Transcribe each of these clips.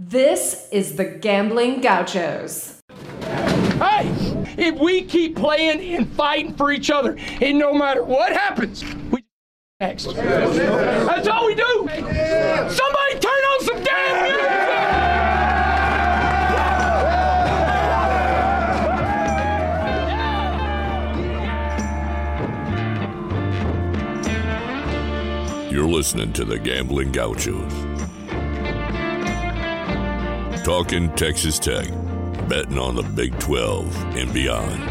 This is the Gambling Gauchos. Hey, if we keep playing and fighting for each other, and no matter what happens, we next. That's all we do. Somebody turn on some damn music! You're listening to the Gambling Gauchos. Talking Texas Tech, betting on the Big 12 and beyond.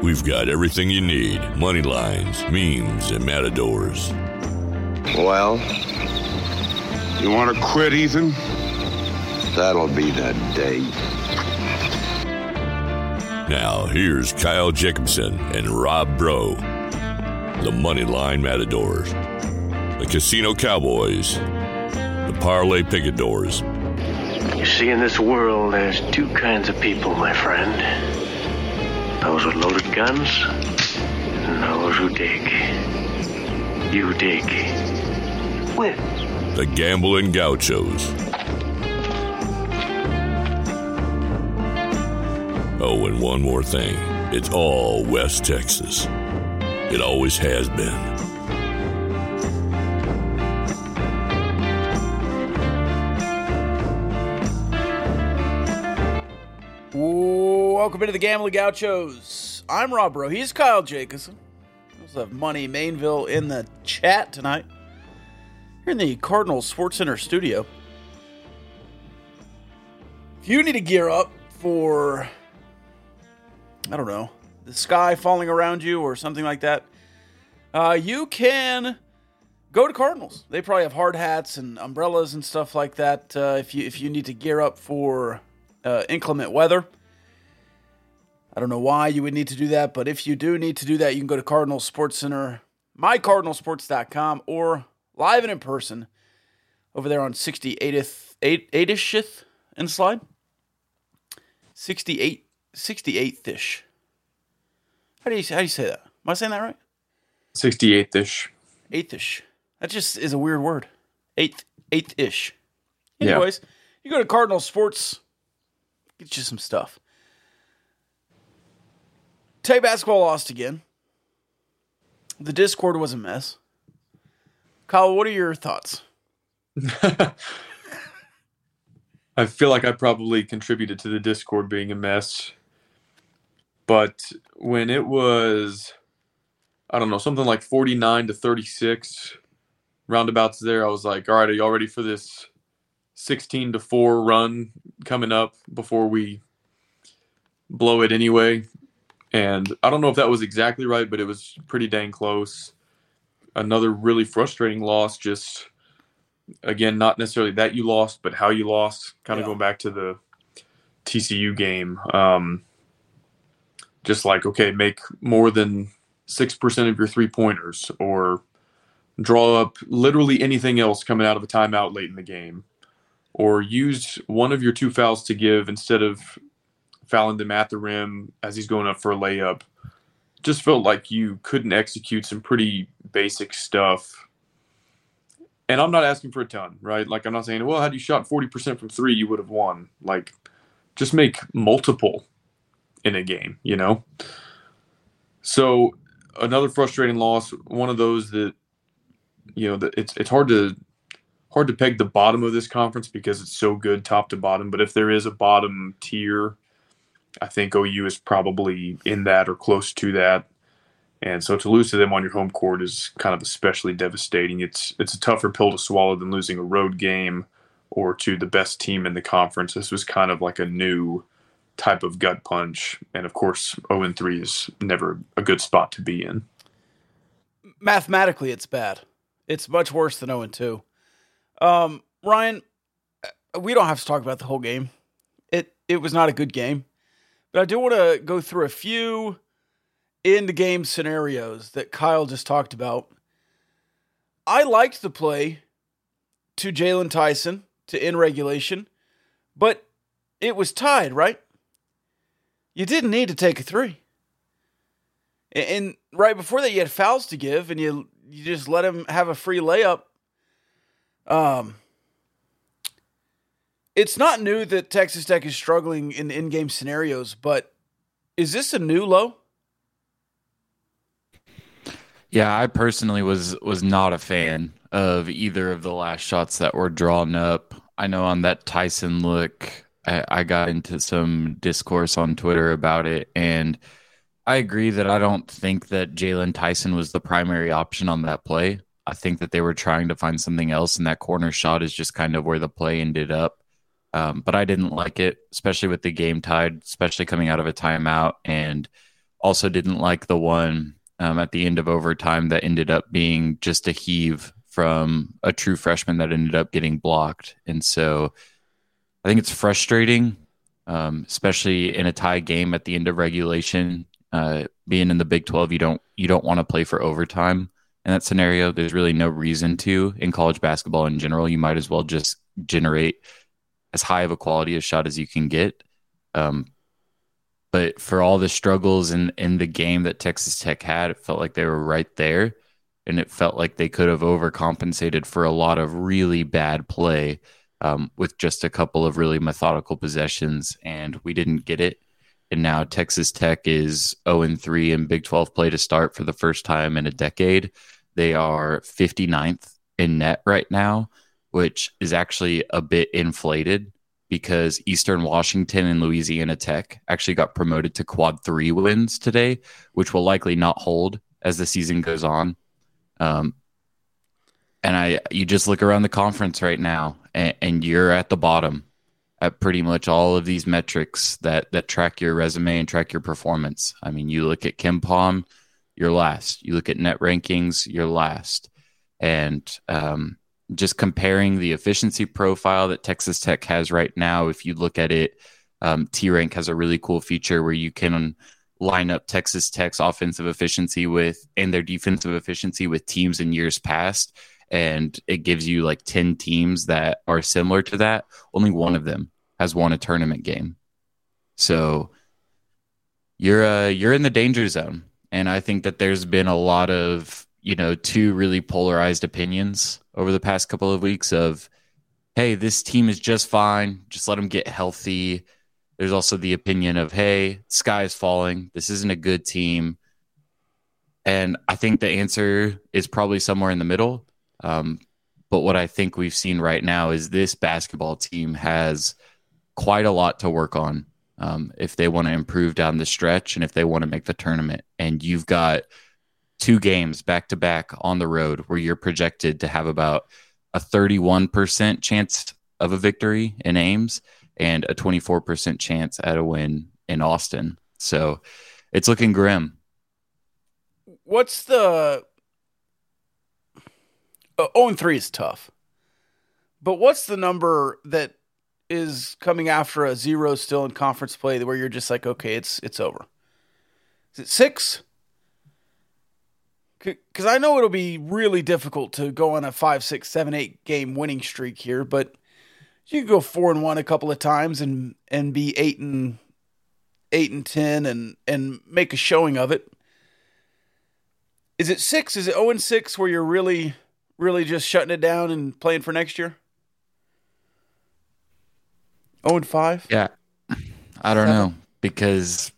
We've got everything you need money lines, memes, and matadors. Well, you want to quit, Ethan? That'll be the day. Now, here's Kyle Jacobson and Rob Bro, the Moneyline Matadors, the Casino Cowboys, Parlay Picadors, You see, in this world, there's two kinds of people, my friend. Those with loaded guns, and those who dig. You dig. With. the Gambling Gauchos. Oh, and one more thing. It's all West Texas. It always has been. Welcome into the Gambling Gauchos. I'm Rob Bro. He's Kyle Jacobson. We also have Money Mainville in the chat tonight. Here in the Cardinal Sports Center studio. If you need to gear up for, I don't know, the sky falling around you or something like that, uh, you can go to Cardinals. They probably have hard hats and umbrellas and stuff like that. Uh, if you if you need to gear up for uh, inclement weather. I don't know why you would need to do that, but if you do need to do that, you can go to Cardinal Sports Center, mycardinalsports.com, or live and in person over there on 68th, 8th and slide. 68, 68th ish. How do you how do you say that? Am I saying that right? 68th ish. Eighth ish. That just is a weird word. Eighth, eighth ish. Yeah. Anyways, you go to Cardinal Sports, get you some stuff. Tay basketball lost again. The Discord was a mess. Kyle, what are your thoughts? I feel like I probably contributed to the Discord being a mess. But when it was, I don't know, something like 49 to 36 roundabouts there, I was like, all right, are y'all ready for this 16 to 4 run coming up before we blow it anyway? And I don't know if that was exactly right, but it was pretty dang close. Another really frustrating loss, just again, not necessarily that you lost, but how you lost. Kind of Yeah. going back to the TCU game. Um, just like, okay, make more than 6% of your three pointers or draw up literally anything else coming out of a timeout late in the game or use one of your two fouls to give instead of fouling them at the rim as he's going up for a layup. Just felt like you couldn't execute some pretty basic stuff. And I'm not asking for a ton, right? Like I'm not saying, well, had you shot 40% from three, you would have won. Like, just make multiple in a game, you know? So another frustrating loss, one of those that, you know, it's it's hard to hard to peg the bottom of this conference because it's so good top to bottom. But if there is a bottom tier, I think OU is probably in that or close to that. And so to lose to them on your home court is kind of especially devastating. It's it's a tougher pill to swallow than losing a road game or to the best team in the conference. This was kind of like a new type of gut punch. And of course, 0 3 is never a good spot to be in. Mathematically, it's bad. It's much worse than 0 2. Um, Ryan, we don't have to talk about the whole game. It it was not a good game, but I do want to go through a few the game scenarios that Kyle just talked about. I liked the play to Jaylon Tyson to end regulation, but it was tied, right? You didn't need to take a three. And right before that, you had fouls to give, and you you just let him have a free layup. Um, it's not new that Texas Tech is struggling in in-game scenarios, but is this a new low? Yeah, I personally was was not a fan of either of the last shots that were drawn up. I know on that Tyson look, I, I got into some discourse on Twitter about it, and I agree that I don't think that Jaylon Tyson was the primary option on that play. I think that they were trying to find something else, and that corner shot is just kind of where the play ended up. Um, but I didn't like it, especially with the game tied, especially coming out of a timeout, and also didn't like the one um, at the end of overtime that ended up being just a heave from a true freshman that ended up getting blocked. And so I think it's frustrating, um, especially in a tie game at the end of regulation. Uh, being in the Big Twelve, you don't you don't want to play for overtime in that scenario. There's really no reason to in college basketball in general. You might as well just generate as high of a quality a shot as you can get. Um, but for all the struggles in, in the game that Texas Tech had, it felt like they were right there. And it felt like they could have overcompensated for a lot of really bad play um, with just a couple of really methodical possessions. And we didn't get it. And now Texas Tech is 0 3 in Big 12 play to start for the first time in a decade. They are 59th in net right now, which is actually a bit inflated because Eastern Washington and Louisiana Tech actually got promoted to quad three wins today, which will likely not hold as the season goes on. Um, and I, you just look around the conference right now, and, and you're at the bottom at pretty much all of these metrics that that track your resume and track your performance. I mean, you look at KenPom, you're last. You look at net rankings, you're last. And um, just comparing the efficiency profile that Texas Tech has right now, if you look at it, um, T Rank has a really cool feature where you can line up Texas Tech's offensive efficiency with and their defensive efficiency with teams in years past. And it gives you like 10 teams that are similar to that. Only one of them has won a tournament game. So you're uh, you're in the danger zone. And I think that there's been a lot of, you know, two really polarized opinions over the past couple of weeks of, hey, this team is just fine. Just let them get healthy. There's also the opinion of, hey, sky is falling. This isn't a good team. And I think the answer is probably somewhere in the middle. Um, but what I think we've seen right now is this basketball team has quite a lot to work on um, if they want to improve down the stretch and if they want to make the tournament. And you've got two games back to back on the road where you're projected to have about a 31% chance of a victory in Ames and a 24% chance at a win in Austin. So it's looking grim. What's the uh, 0 and 3 is tough. But what's the number that is coming after a zero still in conference play where you're just like, okay, it's it's over? Is it six? Because I know it'll be really difficult to go on a five, six, seven, eight game winning streak here, but you can go four and one a couple of times and and be eight and eight and ten and and make a showing of it. Is it six? Is it zero and six where you're really, really just shutting it down and playing for next year? Zero and five. Yeah, I don't know because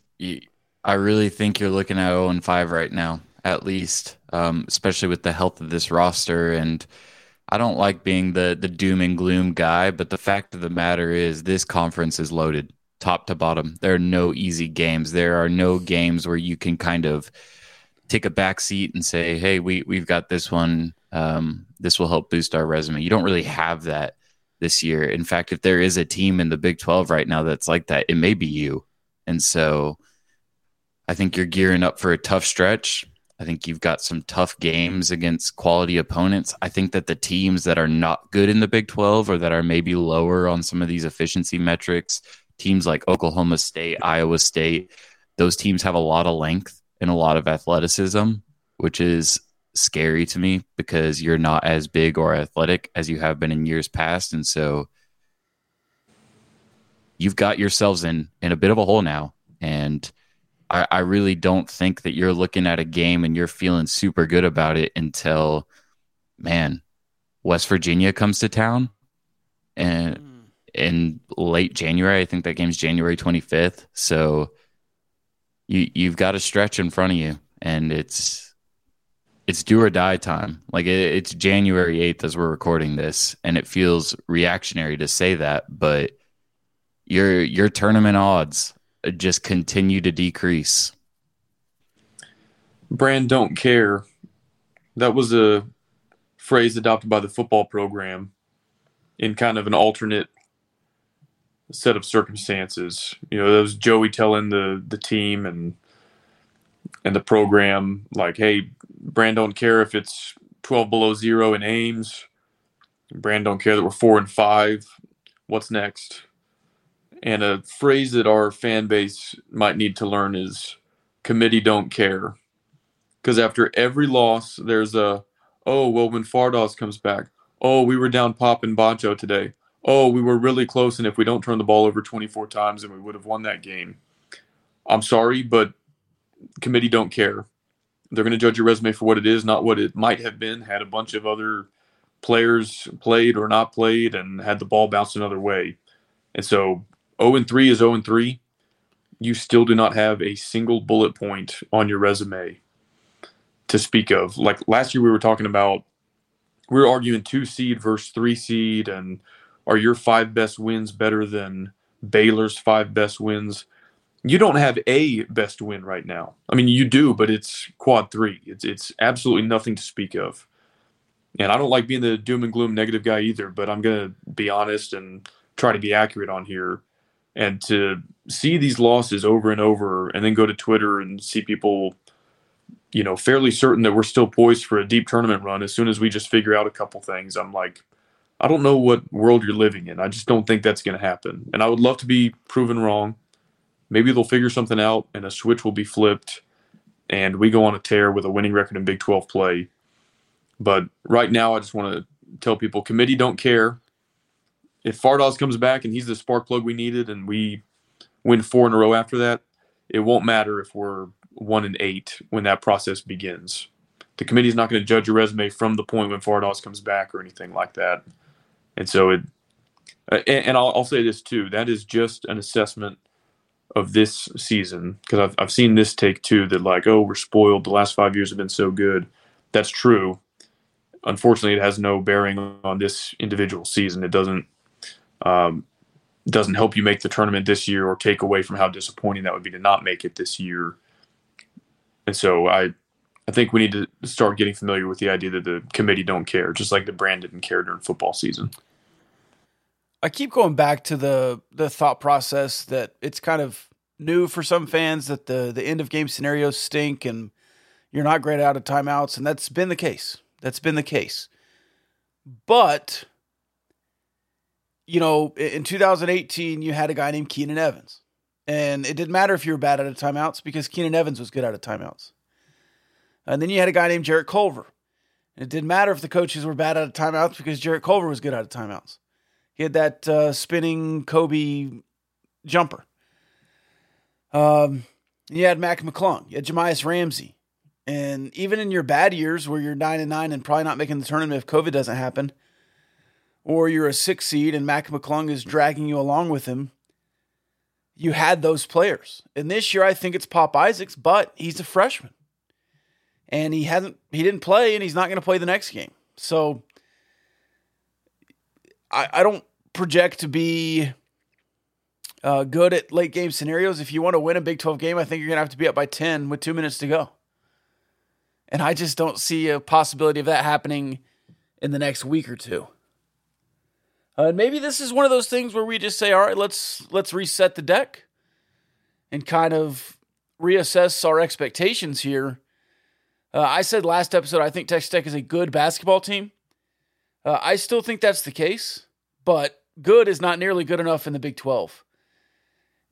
I really think you're looking at zero and five right now, at least, um, especially with the health of this roster and. I don't like being the the doom and gloom guy, but the fact of the matter is this conference is loaded top to bottom. There are no easy games. There are no games where you can kind of take a back seat and say, "Hey, we we've got this one. Um, this will help boost our resume." You don't really have that this year. In fact, if there is a team in the Big 12 right now that's like that, it may be you. And so I think you're gearing up for a tough stretch. I think you've got some tough games against quality opponents. I think that the teams that are not good in the Big 12 or that are maybe lower on some of these efficiency metrics, teams like Oklahoma State, Iowa State, those teams have a lot of length and a lot of athleticism, which is scary to me because you're not as big or athletic as you have been in years past. And so you've got yourselves in in a bit of a hole now. And I, I really don't think that you're looking at a game and you're feeling super good about it until man, West Virginia comes to town. And hmm. in late January. I think that game's January 25th. So you you've got a stretch in front of you, and it's it's do or die time. Like it, it's January 8th as we're recording this, and it feels reactionary to say that, but your your tournament odds just continue to decrease. Brand don't care. That was a phrase adopted by the football program in kind of an alternate set of circumstances. You know, that was Joey telling the the team and and the program like, "Hey, Brand don't care if it's 12 below zero in Ames. Brand don't care that we're four and five. What's next?" And a phrase that our fan base might need to learn is "committee don't care." Because after every loss, there's a, oh, well, when Fardaws comes back, oh, we were down Pop and Batcho today. Oh, we were really close, and if we don't turn the ball over 24 times, then we would have won that game. I'm sorry, but committee don't care. They're going to judge your resume for what it is, not what it might have been. Had a bunch of other players played or not played, and had the ball bounce another way. And so, 0 and 3 is 0 and 3. You still do not have a single bullet point on your resume to speak of. Like last year, we were talking about, we were arguing two seed versus three seed, and are your five best wins better than Baylor's five best wins? You don't have a best win right now. I mean, you do, but it's quad three. It's it's absolutely nothing to speak of. And I don't like being the doom and gloom negative guy either, but I'm gonna be honest and try to be accurate on here. And to see these losses over and over, and then go to Twitter and see people you know, fairly certain that we're still poised for a deep tournament run as soon as we just figure out a couple things. I'm like, I don't know what world you're living in. I just don't think that's going to happen. And I would love to be proven wrong. Maybe they'll figure something out and a switch will be flipped and we go on a tear with a winning record in Big 12 play. But right now, I just want to tell people committee don't care. If Fardaws comes back and he's the spark plug we needed and we win four in a row after that, it won't matter if we're one and eight when that process begins. The committee is not going to judge your resume from the point when Fardaws comes back or anything like that. And so it, and, and I'll, I'll, say this too, that is just an assessment of this season because I've, I've seen this take too that like, oh, we're spoiled. The last five years have been so good. That's true. Unfortunately, it has no bearing on this individual season. It doesn't, um, doesn't help you make the tournament this year or take away from how disappointing that would be to not make it this year. And so I I think we need to start getting familiar with the idea that the committee don't care, just like the brand didn't care during football season. I keep going back to the the thought process that it's kind of new for some fans that the the end of game scenarios stink and you're not great out of timeouts, and that's been the case. That's been the case. But you know, in 2018, you had a guy named Keenan Evans and it didn't matter if you were bad out of timeouts because Keenan Evans was good out of timeouts. And then you had a guy named Jarrett Culver. And it didn't matter if the coaches were bad out of timeouts because Jarrett Culver was good out of timeouts. He had that uh, spinning Kobe jumper. Um, you had Mac McClung. You had Jahmi'us Ramsey. And even in your bad years where you're 9 and 9 and probably not making the tournament if COVID doesn't happen, or you're a six seed and Mac McClung is dragging you along with him, you had those players. And this year, I think it's Pop Isaacs, but he's a freshman, and he hasn't he didn't play, and he's not going to play the next game. So I, I don't project to be uh, good at late game scenarios. If you want to win a Big Twelve game, I think you're going to have to be up by ten with two minutes to go. And I just don't see a possibility of that happening in the next week or two. Uh, and maybe this is one of those things where we just say, all right, let's let's reset the deck and kind of reassess our expectations here. Uh, I said last episode I think Texas Tech is a good basketball team. Uh, I still think that's the case, but good is not nearly good enough in the Big 12.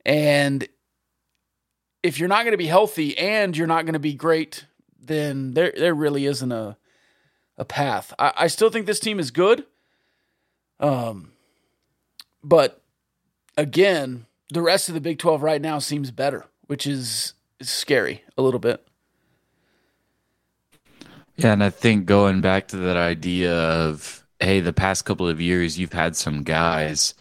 And if you're not going to be healthy and you're not going to be great, then there there really isn't a a path. I, I still think this team is good. Um, but again, the rest of the Big 12 right now seems better, which is, scary a little bit. Yeah, and I think going back to that idea of hey, the past couple of years you've had some guys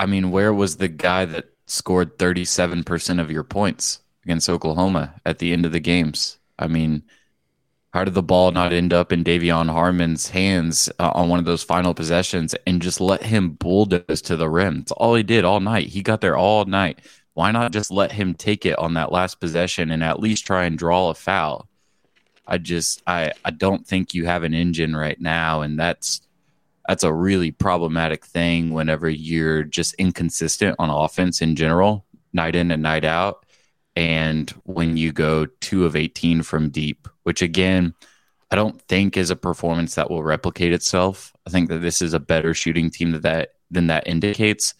I mean, where was the guy that scored 37% of your points against Oklahoma at the end of the games? I mean, how did the ball not end up in De'Vion Harmon's hands uh, on one of those final possessions and just let him bulldoze to the rim? It's all he did all night. He got there all night. Why not just let him take it on that last possession and at least try and draw a foul? I just I I don't think you have an engine right now, and that's that's a really problematic thing whenever you're just inconsistent on offense in general, night in and night out. And when you go two of 18 from deep, which again, I don't think is a performance that will replicate itself. I think that this is a better shooting team than that than that indicates,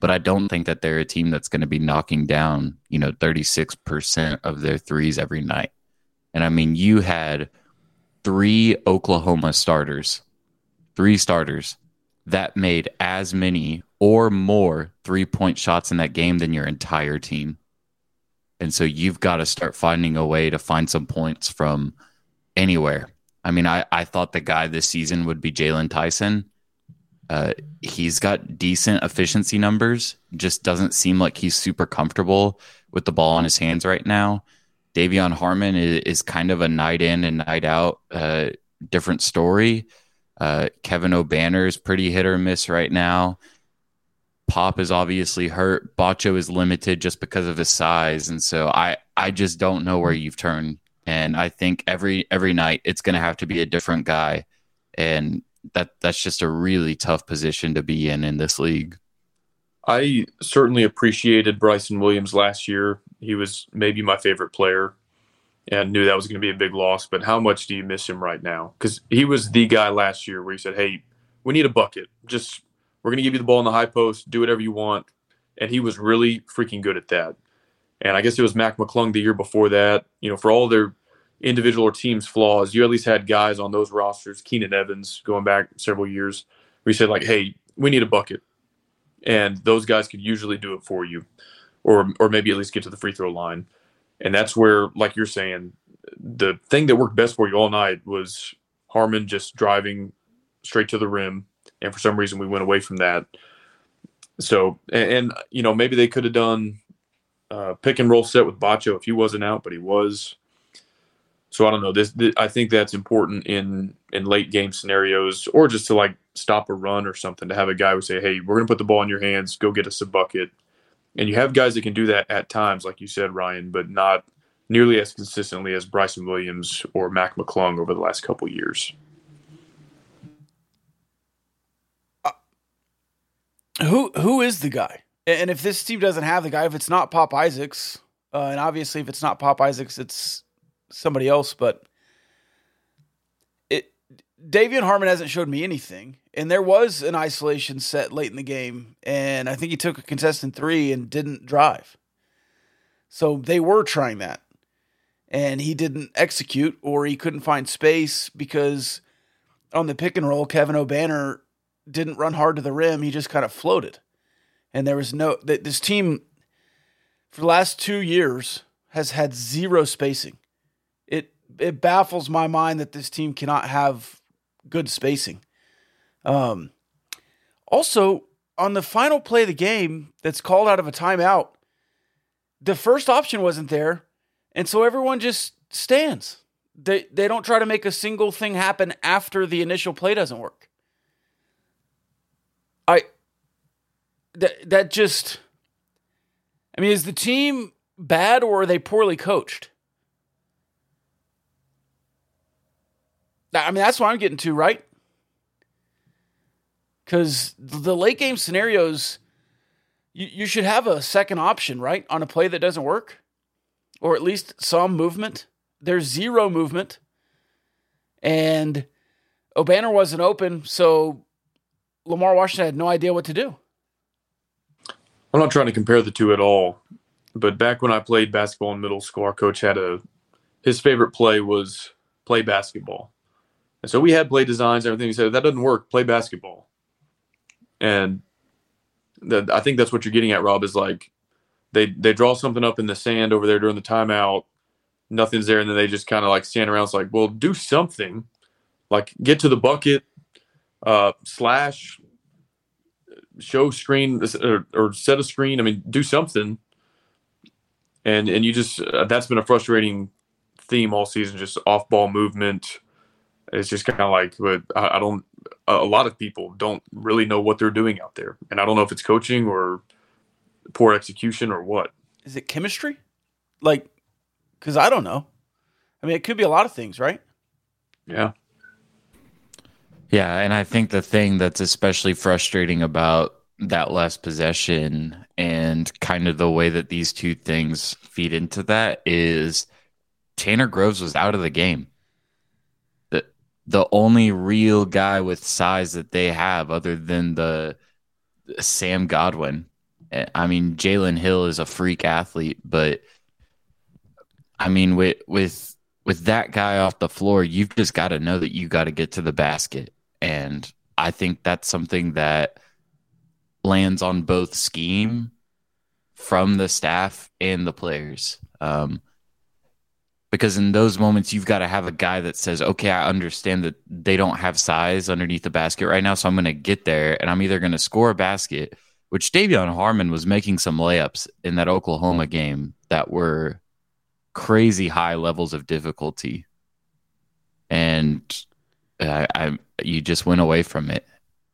but I don't think that they're a team that's going to be knocking down, you know, 36% of their threes every night. And I mean, you had three Oklahoma starters three starters that made as many or more three point shots in that game than your entire team. And so you've got to start finding a way to find some points from anywhere. I mean, I, I thought the guy this season would be Jaylon Tyson. Uh, he's got decent efficiency numbers, just doesn't seem like he's super comfortable with the ball in his hands right now. De'Vion Harmon is, is kind of a night in and night out uh, different story. Uh, Kevin Obanor is pretty hit or miss right now. Pop is obviously hurt. Batcho is limited just because of his size, and so I I just don't know where you've turned. And I think every every night it's going to have to be a different guy, and that that's just a really tough position to be in in this league. I certainly appreciated Bryson Williams last year. He was maybe my favorite player and knew that was going to be a big loss. But how much do you miss him right now? Because he was the guy last year where he said, "Hey, we need a bucket. Just we're going to give you the ball in the high post. Do whatever you want." And he was really freaking good at that. And I guess it was Mac McClung the year before that. You know, for all their individual or team's flaws, you at least had guys on those rosters, Keenan Evans, going back several years, where you said like, "Hey, we need a bucket," and those guys could usually do it for you, or or maybe at least get to the free throw line. And that's where, like you're saying, the thing that worked best for you all night was Harmon just driving straight to the rim. And for some reason, we went away from that. So, and, and you know, maybe they could have done uh, pick and roll set with Batcho if he wasn't out, but he was. So I don't know. This, this, I think that's important in in late game scenarios, or just to like stop a run or something. To have a guy who say, "Hey, we're gonna put the ball in your hands. Go get us a bucket." And you have guys that can do that at times, like you said, Ryan, but not nearly as consistently as Bryson Williams or Mac McClung over the last couple years. Who who is the guy? And if this team doesn't have the guy, if it's not Pop Isaacs, uh, and obviously if it's not Pop Isaacs, it's somebody else. But it De'Vion Harmon hasn't showed me anything. And there was an isolation set late in the game, and I think he took a contestant three and didn't drive. So they were trying that. And he didn't execute, or he couldn't find space because on the pick and roll, Kevin Obanor didn't run hard to the rim. He just kind of floated. And there was no, this team for the last two years has had zero spacing. It, it baffles my mind that this team cannot have good spacing. Um, also, on the final play of the game that's called out of a timeout, the first option wasn't there. And so everyone just stands. They, they don't try to make a single thing happen after the initial play doesn't work. I that that just I mean, is the team bad or are they poorly coached? I mean, that's what I'm getting to, right? because the late game scenarios, you, you should have a second option, right? On a play that doesn't work, or at least some movement. There's zero movement, and Obanor wasn't open, so Lamar Washington had no idea what to do. I'm not trying to compare the two at all, but back when I played basketball in middle school, our coach had a his favorite play was play basketball. And so we had play designs, and everything. He said, that doesn't work, play basketball. And the, I think that's what you're getting at, Rob, is like they they draw something up in the sand over there during the timeout, nothing's there, and then they just kind of like stand around. It's like, well, do something, like get to the bucket, uh, slash, show screen or, or set a screen. I mean, do something. And and you just uh, that's been a frustrating theme all season. Just off ball movement. It's just kind of like, but I, I don't. A lot of people don't really know what they're doing out there, and I don't know if it's coaching or poor execution or what. Is it chemistry? Like, because I don't know. I mean, it could be a lot of things, right? Yeah. Yeah, and I think the thing that's especially frustrating about that last possession and kind of the way that these two things feed into that is Tanner Groves was out of the game. The the only real guy with size that they have other than the Sam Godwin. Eh, I mean, Jalen Hill is a freak athlete, but I mean with with with that guy off the floor, you've just got to know that you got to get to the basket. And I think that's something that lands on both scheme from the staff and the players. Um, because in those moments, you've got to have a guy that says, okay, I understand that they don't have size underneath the basket right now. So I'm going to get there and I'm either going to score a basket, which De'Vion Harmon was making some layups in that Oklahoma game that were crazy high levels of difficulty. And I, I you just went away from it.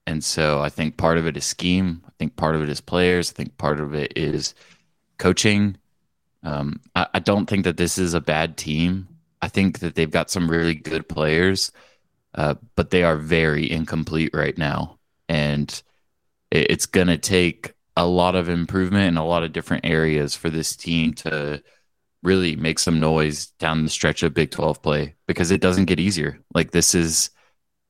And so I think part of it is scheme. I think part of it is players. I think part of it is coaching. Um, I, I, don't think that this is a bad team. I think that they've got some really good players, uh, but they are very incomplete right now. And it, it's going to take a lot of improvement in a lot of different areas for this team to really make some noise down the stretch of Big 12 play because it doesn't get easier. Like this is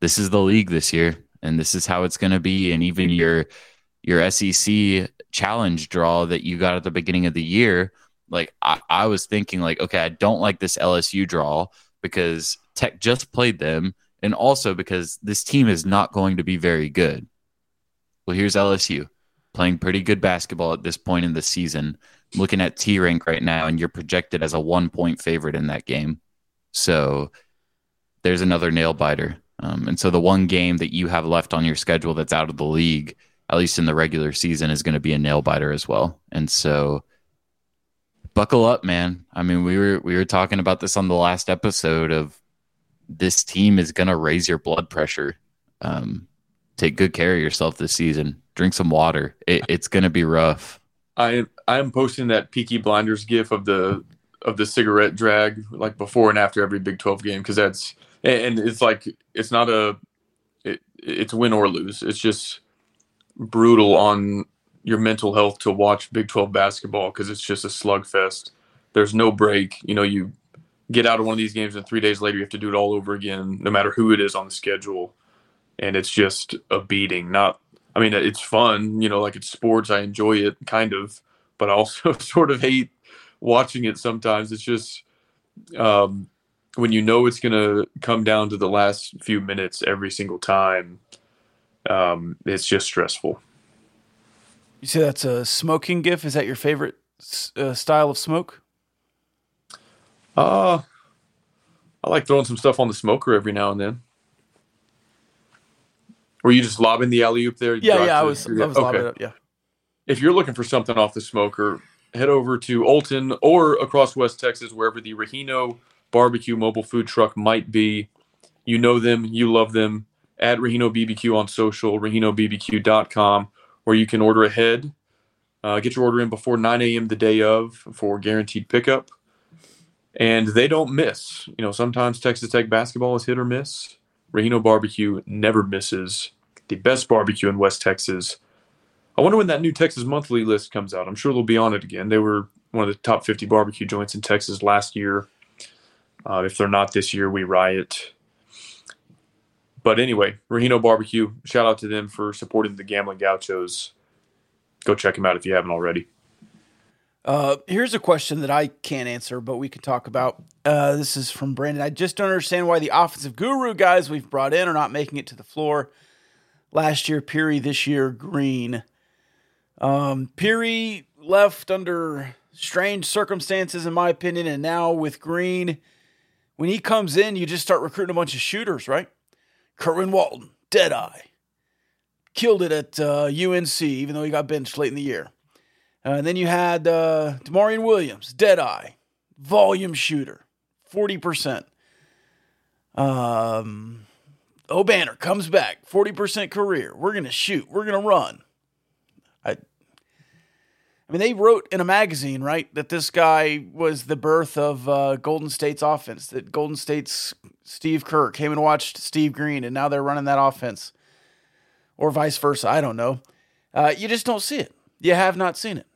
this is the league this year and this is how it's going to be and even your your SEC challenge draw that you got at the beginning of the year like I, I was thinking like okay I don't like this LSU draw because Tech just played them and also because this team is not going to be very good. Well, here's LSU playing pretty good basketball at this point in the season looking at T rank right now, and you're projected as a one point favorite in that game. So there's another nail biter. Um, and so the one game that you have left on your schedule that's out of the league, at least in the regular season, is going to be a nail biter as well. And so buckle up, man. I mean, we were we were talking about this on the last episode of this team is going to raise your blood pressure. Um, take good care of yourself this season. Drink some water. It, it's going to be rough. I I'm posting that Peaky Blinders gif of the of the cigarette drag like before and after every Big 12 game because that's and it's like it's not a it, it's win or lose. It's just brutal on your mental health to watch Big 12 basketball because it's just a slugfest. There's no break. You know, you get out of one of these games and three days later you have to do it all over again, no matter who it is on the schedule. And it's just a beating. Not I mean, it's fun, you know, like it's sports. I enjoy it kind of, but I also sort of hate watching it sometimes. It's just um, when you know it's going to come down to the last few minutes every single time, um, it's just stressful. You say that's a smoking gif? Is that your favorite uh, style of smoke? Uh, I like throwing some stuff on the smoker every now and then. Were you just lobbing the alley oop there? Yeah, yeah, I was. I was okay. lobbing it. Yeah. If you're looking for something off the smoker, head over to Olton or across West Texas, wherever the Rahino barbecue mobile food truck might be. You know them, you love them. At Rahino BBQ on social, RahinoBBQ.com, where you can order ahead. Uh, get your order in before 9 a.m. the day of for guaranteed pickup. And they don't miss. You know, sometimes Texas Tech basketball is hit or miss. Rahino Barbecue never misses. The best barbecue in West Texas. I wonder when that new Texas Monthly list comes out. I'm sure they'll be on it again. They were one of the top 50 barbecue joints in Texas last year. Uh, if they're not this year, we riot. But anyway, Rahino Barbecue, shout out to them for supporting the Gambling Gauchos. Go check them out if you haven't already. Uh, here's a question that I can't answer, but we can talk about. Uh, this is from Brandon. I just don't understand why the offensive guru guys we've brought in are not making it to the floor. Last year, Peery, this year, Green. Um, Peery left under strange circumstances, in my opinion, and now with Green, when he comes in, you just start recruiting a bunch of shooters, right? Kerwin Walton, Deadeye, killed it at uh, UNC, even though he got benched late in the year. Uh, and then you had uh, D'Maurian Williams, Deadeye, volume shooter, 40%. Um, Obanor comes back, 40% career. We're going to shoot. We're going to run. I, mean, they wrote in a magazine, right, that this guy was the birth of uh, Golden State's offense, that Golden State's Steve Kerr came and watched Steve Green, and now they're running that offense. Or vice versa. I don't know. Uh, you just don't see it. You have not seen it.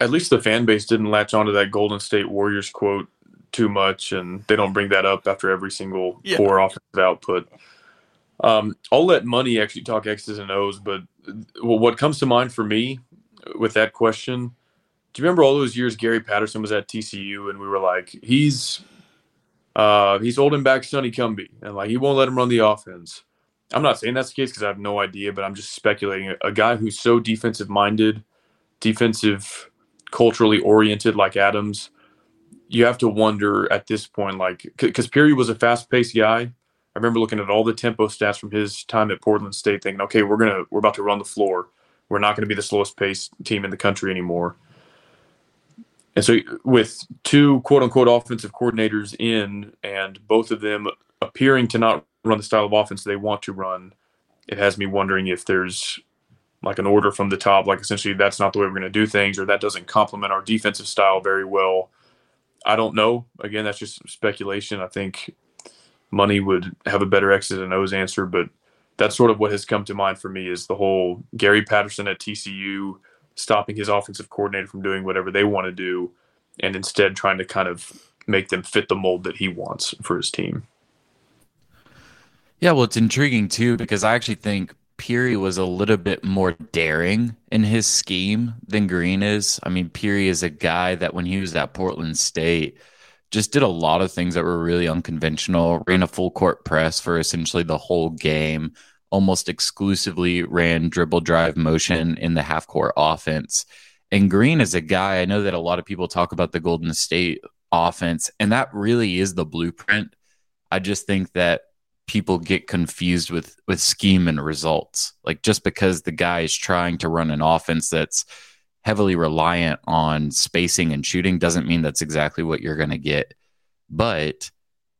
At least the fan base didn't latch onto that Golden State Warriors quote too much, and they don't bring that up after every single Yeah. poor offensive output. Um, I'll let money actually talk X's and O's, but well, what comes to mind for me with that question, do you remember all those years Gary Patterson was at TCU and we were like, he's uh, he's holding back Sonny Cumbie and like he won't let him run the offense. I'm not saying that's the case because I have no idea, but I'm just speculating. A guy who's so defensive minded, defensive, culturally oriented like Adams, you have to wonder at this point, like, because Peery was a fast paced guy. I remember looking at all the tempo stats from his time at Portland State, thinking, okay, we're gonna we're about to run the floor. We're not going to be the slowest paced team in the country anymore. And so, with two quote unquote offensive coordinators in, and both of them appearing to not run the style of offense they want to run, it has me wondering if there's like an order from the top, like essentially that's not the way we're going to do things, or that doesn't complement our defensive style very well. I don't know. Again, that's just speculation. I think money would have a better X's and O's answer, but that's sort of what has come to mind for me is the whole Gary Patterson at TCU stopping his offensive coordinator from doing whatever they want to do and instead trying to kind of make them fit the mold that he wants for his team. Yeah, well, it's intriguing too because I actually think Peery was a little bit more daring in his scheme than Green is. I mean, Peery is a guy that when he was at Portland State just did a lot of things that were really unconventional, ran a full court press for essentially the whole game, almost exclusively ran dribble drive motion in the half court offense. And Green is a guy, I know that a lot of people talk about the Golden State offense, and that really is the blueprint. I just think that people get confused with with scheme and results. Like just because the guy is trying to run an offense that's heavily reliant on spacing and shooting doesn't mean that's exactly what you're going to get. But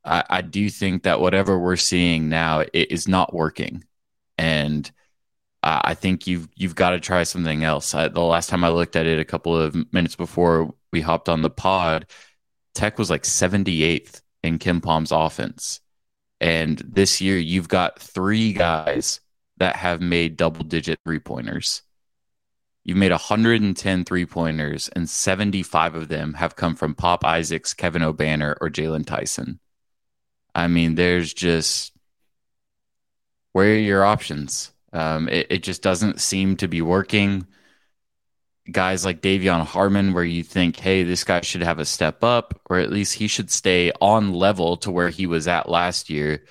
I, I do think that whatever we're seeing now it is not working, and I, think you've you've got to try something else. I, the last time I looked at it a couple of minutes before we hopped on the pod, Tech was like 78th in KenPom's offense. And this year, you've got three guys that have made double digit three pointers. You've made 110 three pointers, and 75 of them have come from Pop Isaacs, Kevin Obanor, or Jaylon Tyson. I mean, there's just where are your options? Um, it, it just doesn't seem to be working. Guys like De'Vion Harmon, where you think, hey, this guy should have a step up, or at least he should stay on level to where he was at last year.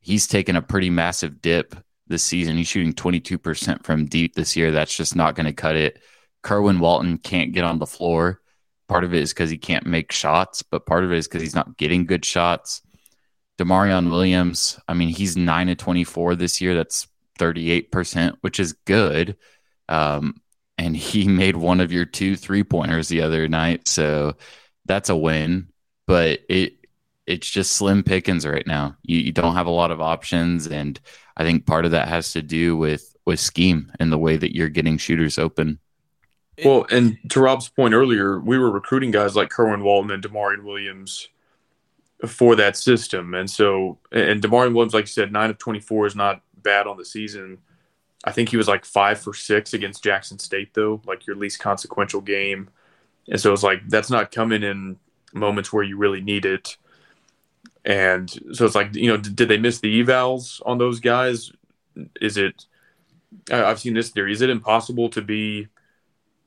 He's taken a pretty massive dip this season. He's shooting 22% from deep this year. That's just not going to cut it. Kerwin Walton can't get on the floor. Part of it is because he can't make shots, but part of it is because he's not getting good shots. D'Maurian Williams, I mean, he's 9 of 24 this year. That's 38%, which is good. Um, and he made one of your two three pointers the other night. So that's a win. But it it's just slim pickings right now. You, you don't have a lot of options. And I think part of that has to do with with scheme and the way that you're getting shooters open. Well, and to Rob's point earlier, we were recruiting guys like Kerwin Walton and D'Maurian Williams for that system. And so, and D'Maurian Williams, like you said, nine of 24 is not bad on the season. I think he was like five for six against Jackson State, though, like your least consequential game. And so it's like that's not coming in moments where you really need it. And so it's like, you know, did, did they miss the evals on those guys? Is it, I've seen this theory, is it impossible to be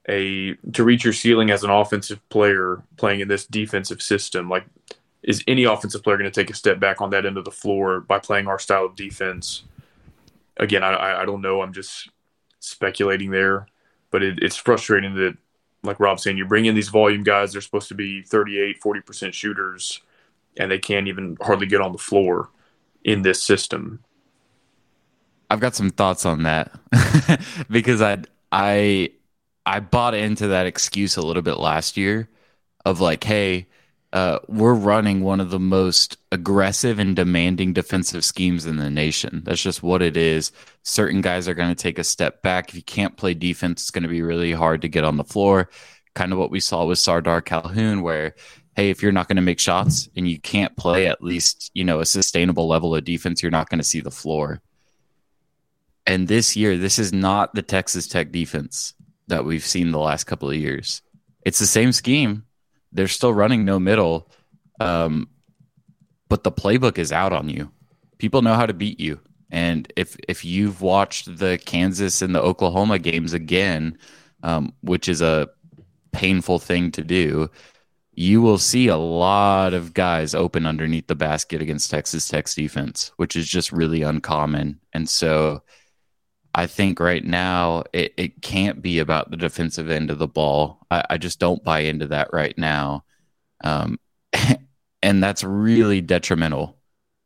a, to reach your ceiling as an offensive player playing in this defensive system? Like, is any offensive player going to take a step back on that end of the floor by playing our style of defense? Again, I- I, don't know. I'm just speculating there, but it, it's frustrating that, like Rob's saying, you bring in these volume guys, they're supposed to be 38, 40% shooters, and they can't even hardly get on the floor in this system. I've got some thoughts on that because I I I bought into that excuse a little bit last year of like, hey, uh, we're running one of the most aggressive and demanding defensive schemes in the nation. That's just what it is. Certain guys are going to take a step back. If you can't play defense, it's going to be really hard to get on the floor. Kind of what we saw with Sardaar Calhoun, where hey, if you're not going to make shots and you can't play at least you know a sustainable level of defense, you're not going to see the floor. And this year, this is not the Texas Tech defense that we've seen the last couple of years. It's the same scheme they're still running no middle, um, but the playbook is out on you. People know how to beat you, and if if you've watched the Kansas and the Oklahoma games again, um, which is a painful thing to do, you will see a lot of guys open underneath the basket against Texas Tech's defense, which is just really uncommon. And so I think right now it, it can't be about the defensive end of the ball. I, I just don't buy into that right now. Um, and that's really detrimental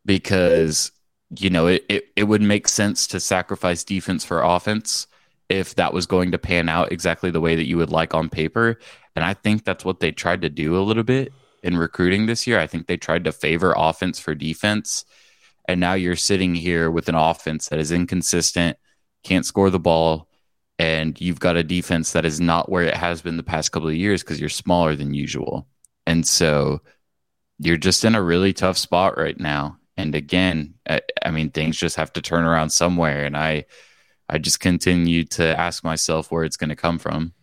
because, you know, it, it, it would make sense to sacrifice defense for offense if that was going to pan out exactly the way that you would like on paper. And I think that's what they tried to do a little bit in recruiting this year. I think they tried to favor offense for defense. And now you're sitting here with an offense that is inconsistent can't score the ball, and you've got a defense that is not where it has been the past couple of years because you're smaller than usual. And so you're just in a really tough spot right now. And again, I, I mean, things just have to turn around somewhere. And I, I just continue to ask myself where it's going to come from.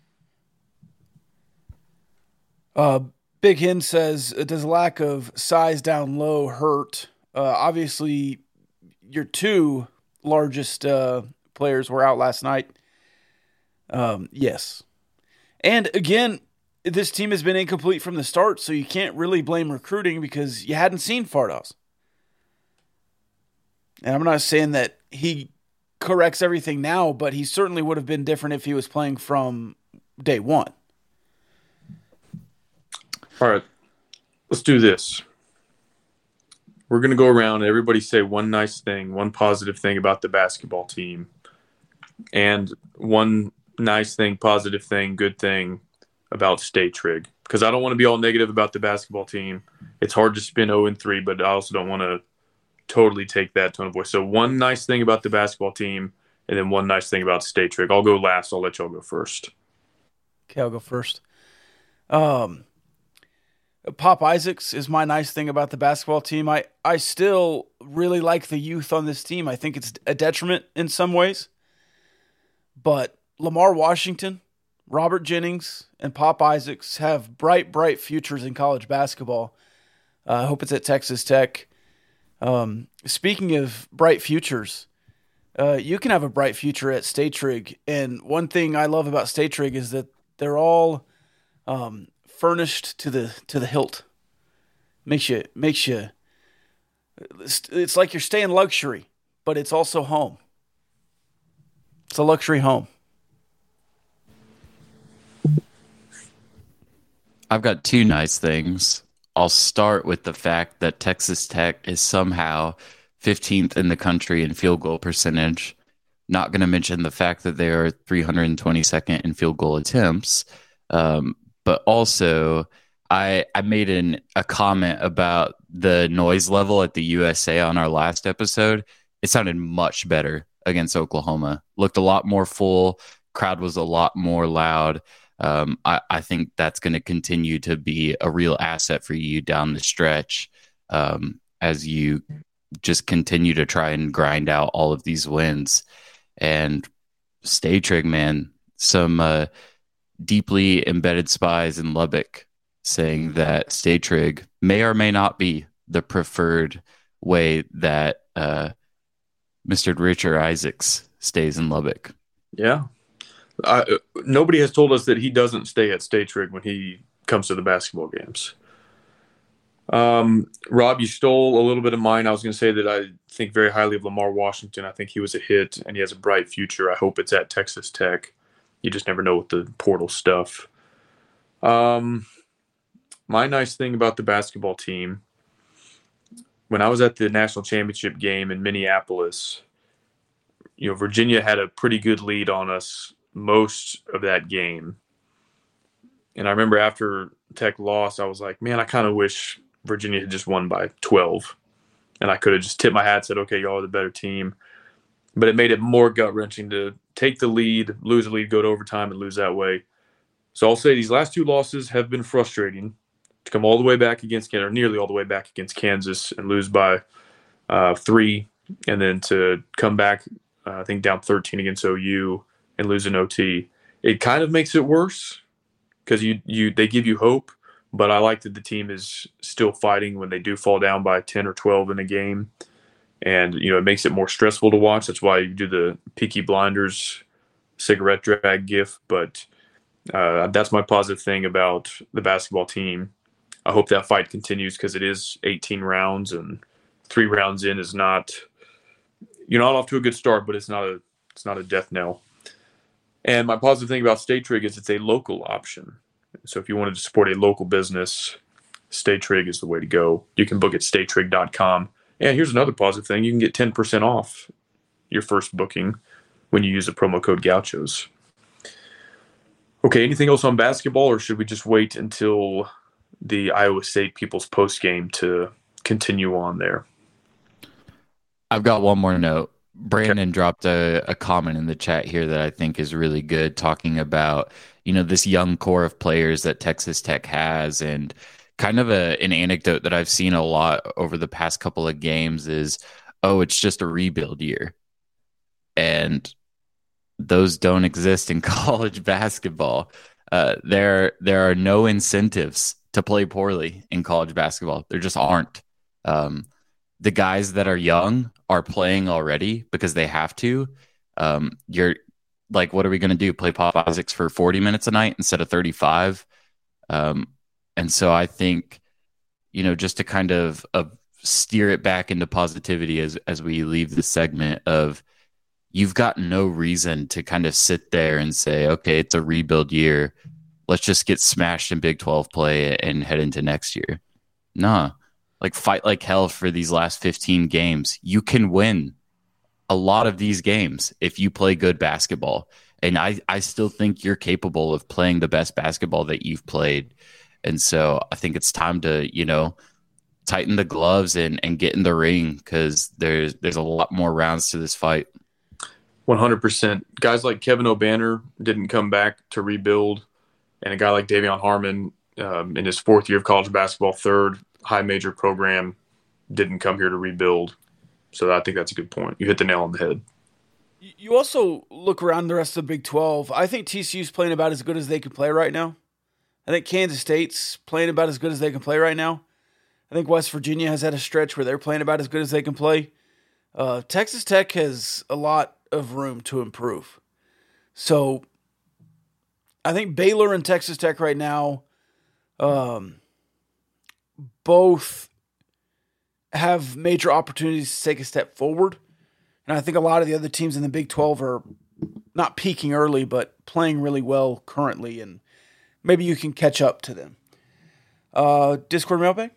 Uh, Big Hen says, does lack of size down low hurt? Uh, obviously, your two largest uh, players were out last night. Um, yes. And again, this team has been incomplete from the start, so you can't really blame recruiting because you hadn't seen Fardaws. And I'm not saying that he corrects everything now, but he certainly would have been different if he was playing from day one. All right, let's do this. We're going to go around and everybody say one nice thing, one positive thing about the basketball team and one nice thing, positive thing, good thing about State Trig because I don't want to be all negative about the basketball team. It's hard to spin 0 and 3, but I also don't want to totally take that tone of voice. So, one nice thing about the basketball team, and then one nice thing about State Trick. I'll go last. I'll let y'all go first. Okay, I'll go first. Um, Pop Isaacs is my nice thing about the basketball team. I, I still really like the youth on this team. I think it's a detriment in some ways. But Lamar Washington, Robert Jennings, and Pop Isaacs have bright, bright futures in college basketball. Uh, I hope it's at Texas Tech. Um, speaking of bright futures, uh, you can have a bright future at Stay Trig. And one thing I love about Stay Trig is that they're all um, furnished to the to the hilt. Makes you makes you. It's like you're staying luxury, but it's also home. It's a luxury home. I've got two nice things. I'll start with the fact that Texas Tech is somehow 15th in the country in field goal percentage. Not going to mention the fact that they are 322nd in field goal attempts, um, but also I I made an a comment about the noise level at the USA on our last episode. It sounded much better against Oklahoma. Looked a lot more full. Crowd was a lot more loud. Um, I, I, think that's going to continue to be a real asset for you down the stretch um, as you just continue to try and grind out all of these wins. And stay trig, man. Some uh, deeply embedded spies in Lubbock saying that stay trig may or may not be the preferred way that uh, Mr. Richard Isaacs stays in Lubbock. Yeah. I, nobody has told us that he doesn't stay at State Trig when he comes to the basketball games. Um, Rob, you stole a little bit of mine. I was going to say that I think very highly of Lamar Washington. I think he was a hit and he has a bright future. I hope it's at Texas Tech. You just never know with the portal stuff. Um, my nice thing about the basketball team when I was at the national championship game in Minneapolis, you know, Virginia had a pretty good lead on us most of that game. And I remember after Tech lost, I was like, man, I kind of wish Virginia had just won by 12. And I could have just tipped my hat said, okay, y'all are the better team. But it made it more gut wrenching to take the lead, lose the lead, go to overtime, and lose that way. So I'll say these last two losses have been frustrating to come all the way back against Canada, or nearly all the way back against Kansas and lose by uh, three, and then to come back, uh, I think down 13 against OU and lose an OT. It kind of makes it worse because you you they give you hope, but I like that the team is still fighting when they do fall down by 10 or 12 in a game. And, you know, it makes it more stressful to watch. That's why you do the Peaky Blinders cigarette drag gif. But uh, that's my positive thing about the basketball team. I hope that fight continues because it is 18 rounds and three rounds in is not, you're not off to a good start, but it's not a, it's not a death knell. And my positive thing about State Trig is it's a local option. So if you wanted to support a local business, State Trig is the way to go. You can book at statetrig.com. And here's another positive thing you can get 10% off your first booking when you use the promo code Gauchos. Okay, anything else on basketball, or should we just wait until the Iowa State People's Post game to continue on there? I've got one more note. Brandon okay. dropped a, a comment in the chat here that I think is really good, talking about you know this young core of players that Texas Tech has, and kind of a, an anecdote that I've seen a lot over the past couple of games is, oh, it's just a rebuild year, and those don't exist in college basketball. Uh, there there are no incentives to play poorly in college basketball. There just aren't. Um, the guys that are young are playing already because they have to. Um, you're like, what are we going to do? Play Pop Isaacs for 40 minutes a night instead of 35? Um, and so I think, you know, just to kind of, of steer it back into positivity as, as we leave the segment of you've got no reason to kind of sit there and say, okay, it's a rebuild year. Let's just get smashed in Big 12 play and head into next year. Nah, like fight like hell for these last 15 games. You can win a lot of these games if you play good basketball. And I, I still think you're capable of playing the best basketball that you've played. And so I think it's time to, you know, tighten the gloves and, and get in the ring because there's there's a lot more rounds to this fight. 100%. Guys like Kevin Obanor didn't come back to rebuild, and a guy like De'Vion Harmon um, in his fourth year of college basketball, third high major program, didn't come here to rebuild. So I think that's a good point. You hit the nail on the head. You also look around the rest of the Big 12. I think TCU's playing about as good as they can play right now. I think Kansas State's playing about as good as they can play right now. I think West Virginia has had a stretch where they're playing about as good as they can play. Uh, Texas Tech has a lot of room to improve. So I think Baylor and Texas Tech right now um, both have major opportunities to take a step forward. And I think a lot of the other teams in the Big 12 are not peaking early, but playing really well currently. And maybe you can catch up to them. Uh, Discord mailbag?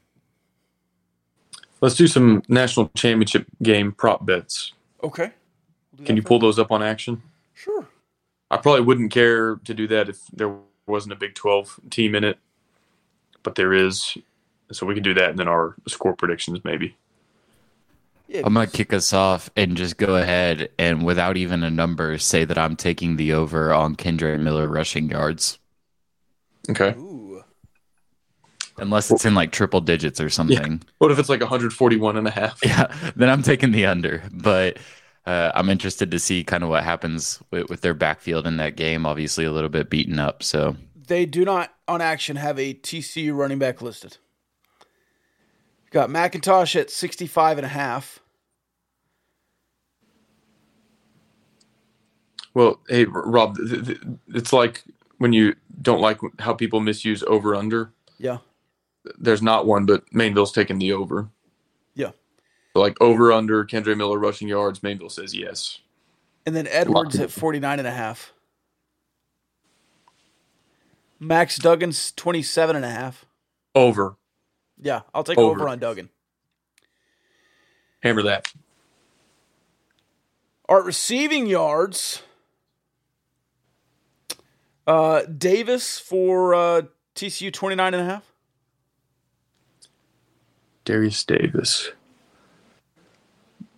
Let's do some national championship game prop bets. Okay. We'll can you pull those up on action? Sure. I probably wouldn't care to do that if there wasn't a Big 12 team in it, but there is. So we can do that and then our score predictions maybe. Yeah, I'm gonna kick us off and just go ahead and without even a number say that I'm taking the over on Kendre Miller rushing yards. Okay. Ooh. Unless it's in like triple digits or something. Yeah. What if it's like 141 and a half? Yeah, then I'm taking the under. But uh, I'm interested to see kind of what happens with, with their backfield in that game. Obviously, a little bit beaten up. So they do not on action have a TCU running back listed. Got McIntosh at 65 and a half. Well, hey, Rob, it's like when you don't like how people misuse over under. Yeah. There's not one, but Mainville's taking the over. Yeah. So like over under Kendre Miller rushing yards, Mainville says yes. And then Edwards at 49 and a half. Max Duggan's 27 and a half. Over. Yeah, I'll take over, over on Duggan. Hammer that. Our receiving yards. Uh, Davis for uh, TCU 29 and a half. Darius Davis.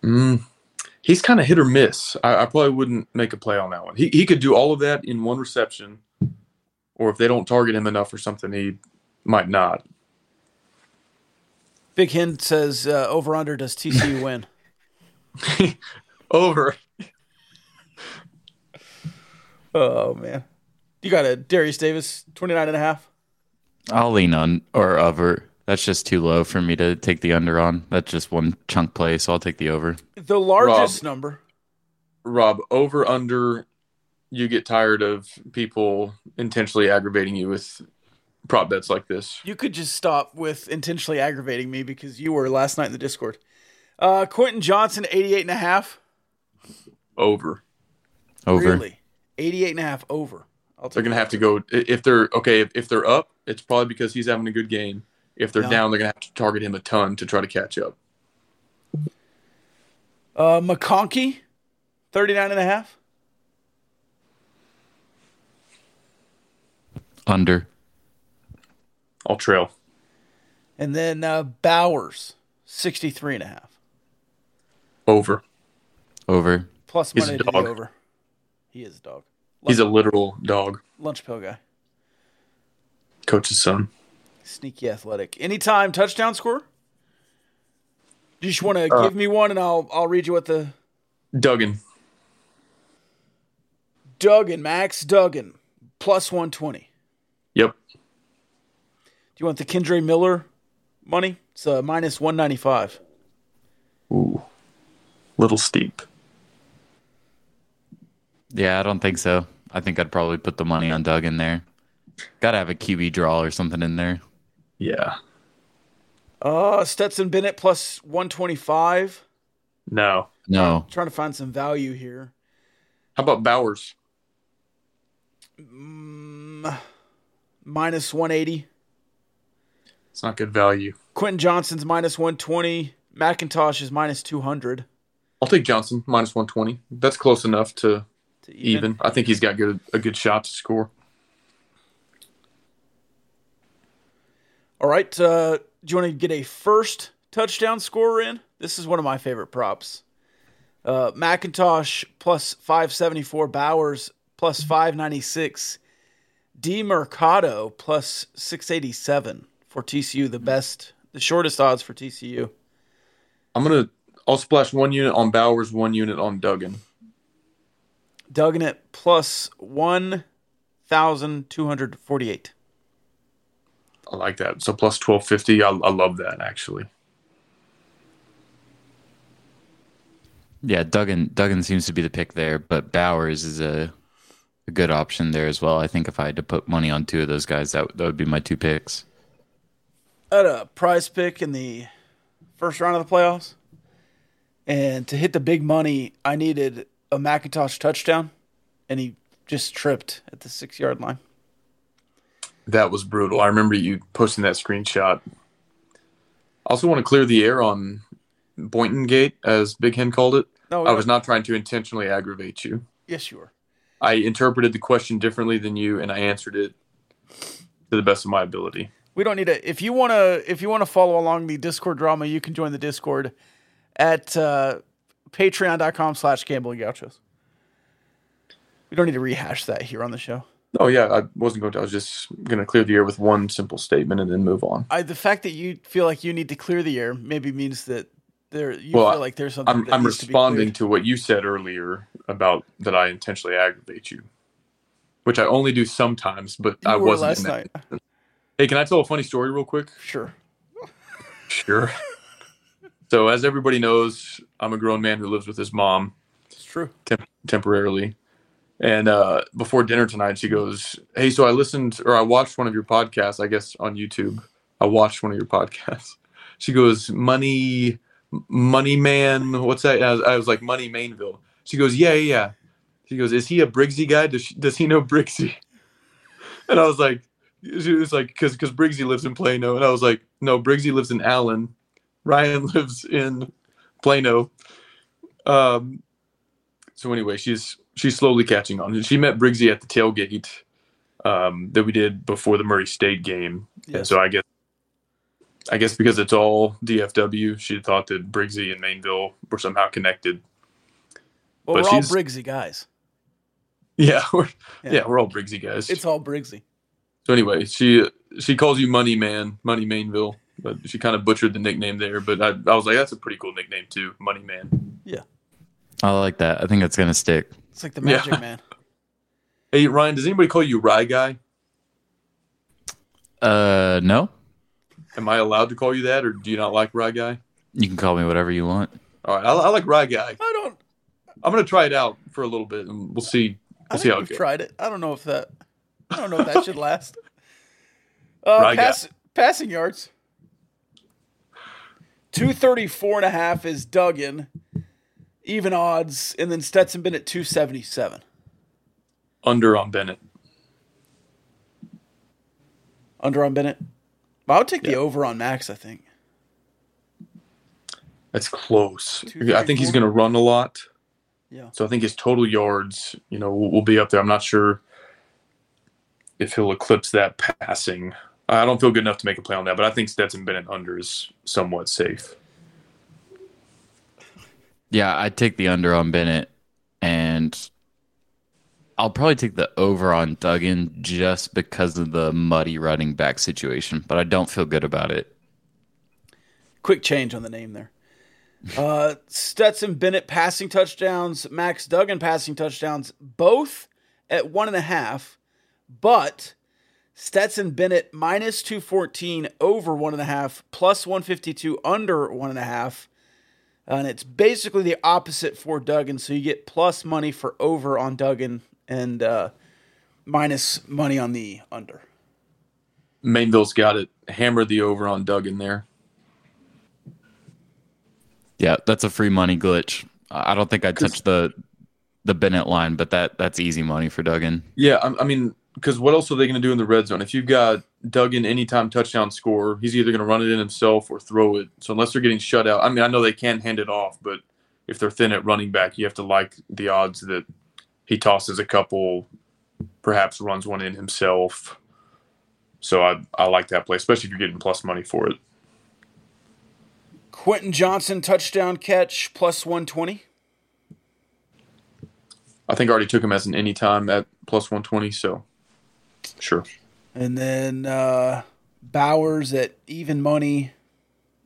Mm, he's kind of hit or miss. I, I probably wouldn't make a play on that one. He he could do all of that in one reception, or if they don't target him enough or something, he might not. Big Hen says uh, over under does TCU win? Over. oh man. You got a Darius Davis 29 and a half. I'll lean on or over. That's just too low for me to take the under on. That's just one chunk play, so I'll take the over. The largest number. Rob, over under. You get tired of people intentionally aggravating you with prop bets like this. You could just stop with intentionally aggravating me because you were last night in the Discord. Uh, Quentin Johnston 88 and a half. Over. Over. Really? 88 and a half over. I'll They're gonna have to go if they're okay. If, if they're up, it's probably because he's having a good game. If they're Yeah. down, they're gonna have to target him a ton to try to catch up. Uh, McConkey 39 and a half. Under. I'll trail. And then uh, Bowers 63 and a half. Over. Over. Plus He's money a to dog. over. He is a dog. He's a literal dog. Lunch pill guy. Coach's son. Sneaky athletic. Anytime touchdown score? You just want to Uh, give me one and I'll I'll read you what the Duggan. Duggan, Max Duggan, plus 120. Yep. Do you want the Kendre Miller money? It's uh, minus 195. Ooh. Little steep. Yeah, I don't think so. I think I'd probably put the money on Duggan there. Got to have a QB draw or something in there. Yeah. Uh, Stetson Bennett plus 125. No. No. Trying to find some value here. How about Bowers? Mm, minus 180. It's not good value. Quentin Johnston's minus 120. McIntosh is minus 200 I'll take Johnston minus one twenty. That's close enough to to even. even. I think he's got good a good shot to score. All right. Uh, do you want to get a first touchdown scorer in? This is one of my favorite props. Uh, McIntosh plus 574, Bowers plus 596, D Mercado plus 687 for TCU, the best, the shortest odds for TCU. I'm gonna. I'll splash one unit on Bowers, one unit on Duggan. Duggan at plus 1,248. I like that. So plus twelve fifty. I, I love that actually. Yeah, Duggan Duggan seems to be the pick there, but Bowers is a a good option there as well. I think if I had to put money on two of those guys, that, that would be my two picks. I had a prize pick in the first round of the playoffs. And to hit the big money, I needed a McIntosh touchdown, and he just tripped at the six yard line. That was brutal. I remember you posting that screenshot. I also want to clear the air on Boynton Gate, as Big Hen called it. No, I was not trying to intentionally aggravate you. Yes, you were. I interpreted the question differently than you, and I answered it to the best of my ability. We don't need to. If you want to, if you want to follow along the Discord drama, you can join the Discord at uh, Patreon.com/slash Gambling Gauchos. We don't need to rehash that here on the show. Oh yeah, I wasn't going to. I was just going to clear the air with one simple statement and then move on. I, the fact that you feel like you need to clear the air maybe means that there you Well, feel like there's something. I'm, that I'm needs to be responding to what you said earlier about that I intentionally aggravate you, which I only do sometimes, but You I wasn't. last night. Hey, can I tell a funny story real quick? Sure. Sure. so, as everybody knows, I'm a grown man who lives with his mom It's true. temp- temporarily. And uh, before dinner tonight, she goes, "Hey, so I listened or I watched one of your podcasts. I guess on YouTube. I watched one of your podcasts." She goes, "Money, Money Man. What's that?" I was, I was like, "Money Mainville." She goes, "Yeah, yeah, yeah." She goes, "Is he a Briggsy guy? Does she, does he know Briggsy?" And I was like, "She was like, because because Briggsy lives in Plano," and I was like, "No, Briggsy lives in Allen. Ryan lives in Plano." Um, so anyway, she's she's slowly catching on. She met Briggsy at the tailgate um, that we did before the Murray State game, and so I guess I guess because it's all DFW, she thought that Briggsy and Mainville were somehow connected. Well, But we're all Briggsy guys. Yeah, we're, Yeah. yeah. we're all Briggsy guys. It's all Briggsy. So anyway, she she calls you Money Man, Money Mainville, but she kind of butchered the nickname there. But I, I was like, that's a pretty cool nickname too, Money Man. Yeah, I like that. I think it's gonna stick. It's like the Yeah. Magic Man. Hey Ryan, does anybody call you Rye Guy? Uh, no. Am I allowed to call you that, or do you not like Rye Guy? You can call me whatever you want. All right, I, I like Rye Guy. I don't. I'm gonna try it out for a little bit, and we'll see. I We'll see think how it we've goes. tried it. I don't know if that. I don't know if that should last. Uh, pass, passing yards. 234 and a half is Duggan. Even odds. And then Stetson Bennett 277. Under on Bennett. Under on Bennett. I would take the over on Max, I think. That's close. Two, I think he's gonna run a lot. Yeah. So I think his total yards, you know, will, will be up there. I'm not sure if he'll eclipse that passing. I don't feel good enough to make a play on that, but I think Stetson Bennett under is somewhat safe. Yeah, I'd take the under on Bennett, and I'll probably take the over on Duggan just because of the muddy running back situation. But I don't feel good about it. Quick change on the name there. Uh, Stetson Bennett passing touchdowns, Max Duggan passing touchdowns, both at one and a half, but Stetson Bennett minus 214 over one and a half, plus 152 under one and a half. And it's basically the opposite for Duggan. So you get plus money for over on Duggan and uh, minus money on the under. Mainville's got it. Hammer the over on Duggan there. Yeah, that's a free money glitch. I I don't think I'd touch the the Bennett line, but that that's easy money for Duggan. Yeah, I, I mean, because what else are they going to do in the red zone? If you've got Duggan anytime touchdown score, he's either going to run it in himself or throw it. So unless they're getting shut out, I mean, I know they can hand it off, but if they're thin at running back, you have to like the odds that he tosses a couple, perhaps runs one in himself. So I I like that play, especially if you're getting plus money for it. Quentin Johnston touchdown catch plus 120. I think I already took him as an anytime at plus 120. So sure. And then uh, Bowers at even money.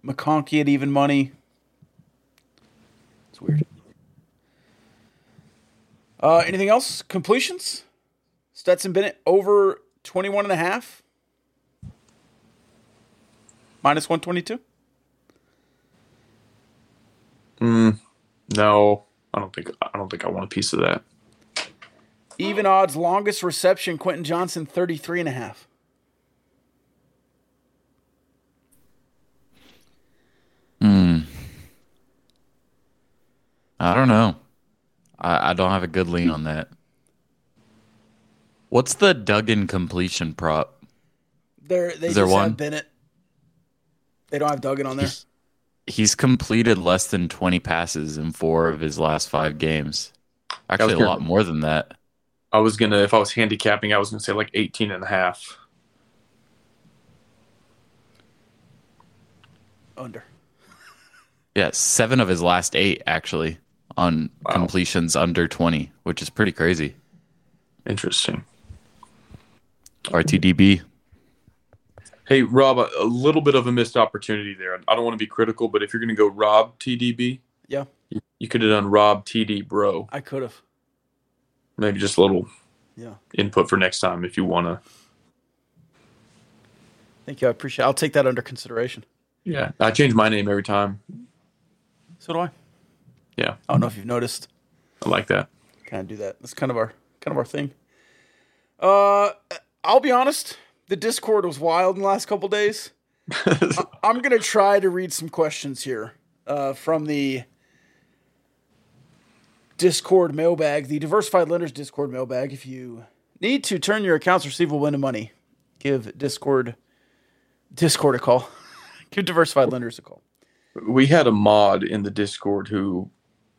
McConkey at even money. It's weird. Uh, anything else? Completions? Stetson Bennett over 21 and a half. Minus 122. Mm, No, I don't think I don't think I want a piece of that. Even odds longest reception Quentin Johnston 33 and a half. Hmm. I don't know. I, I don't have a good lean on that. What's the Duggan completion prop? There they Is there just one? have Bennett. They don't have Duggan on there. He's completed less than 20 passes in four of his last five games. Actually, a lot more than that. I was gonna if I was handicapping, I was gonna say like 18 and a half. Under. Yeah, seven of his last eight actually on completions under 20, which is pretty crazy. Interesting. RTDB. Hey, Rob, a, a little bit of a missed opportunity there. I don't want to be critical, but if you're going to go Rob TDB, Yeah, you, you could have done Rob TD Bro. I could have. Maybe just a little Yeah. input for next time if you want to. Thank you. I appreciate it. I'll take that under consideration. Yeah, I change my name every time. So do I. Yeah, I don't know if you've noticed. I like that. kind of do that. That's kind of our kind of our thing. Uh, I'll be honest. The Discord was wild in the last couple days. I- I'm gonna try to read some questions here uh, from the Discord mailbag, the Diversified Lenders Discord mailbag. If you need to turn your accounts receivable into money, give Discord Discord a call. give Diversified Lenders a call. We had a mod in the Discord who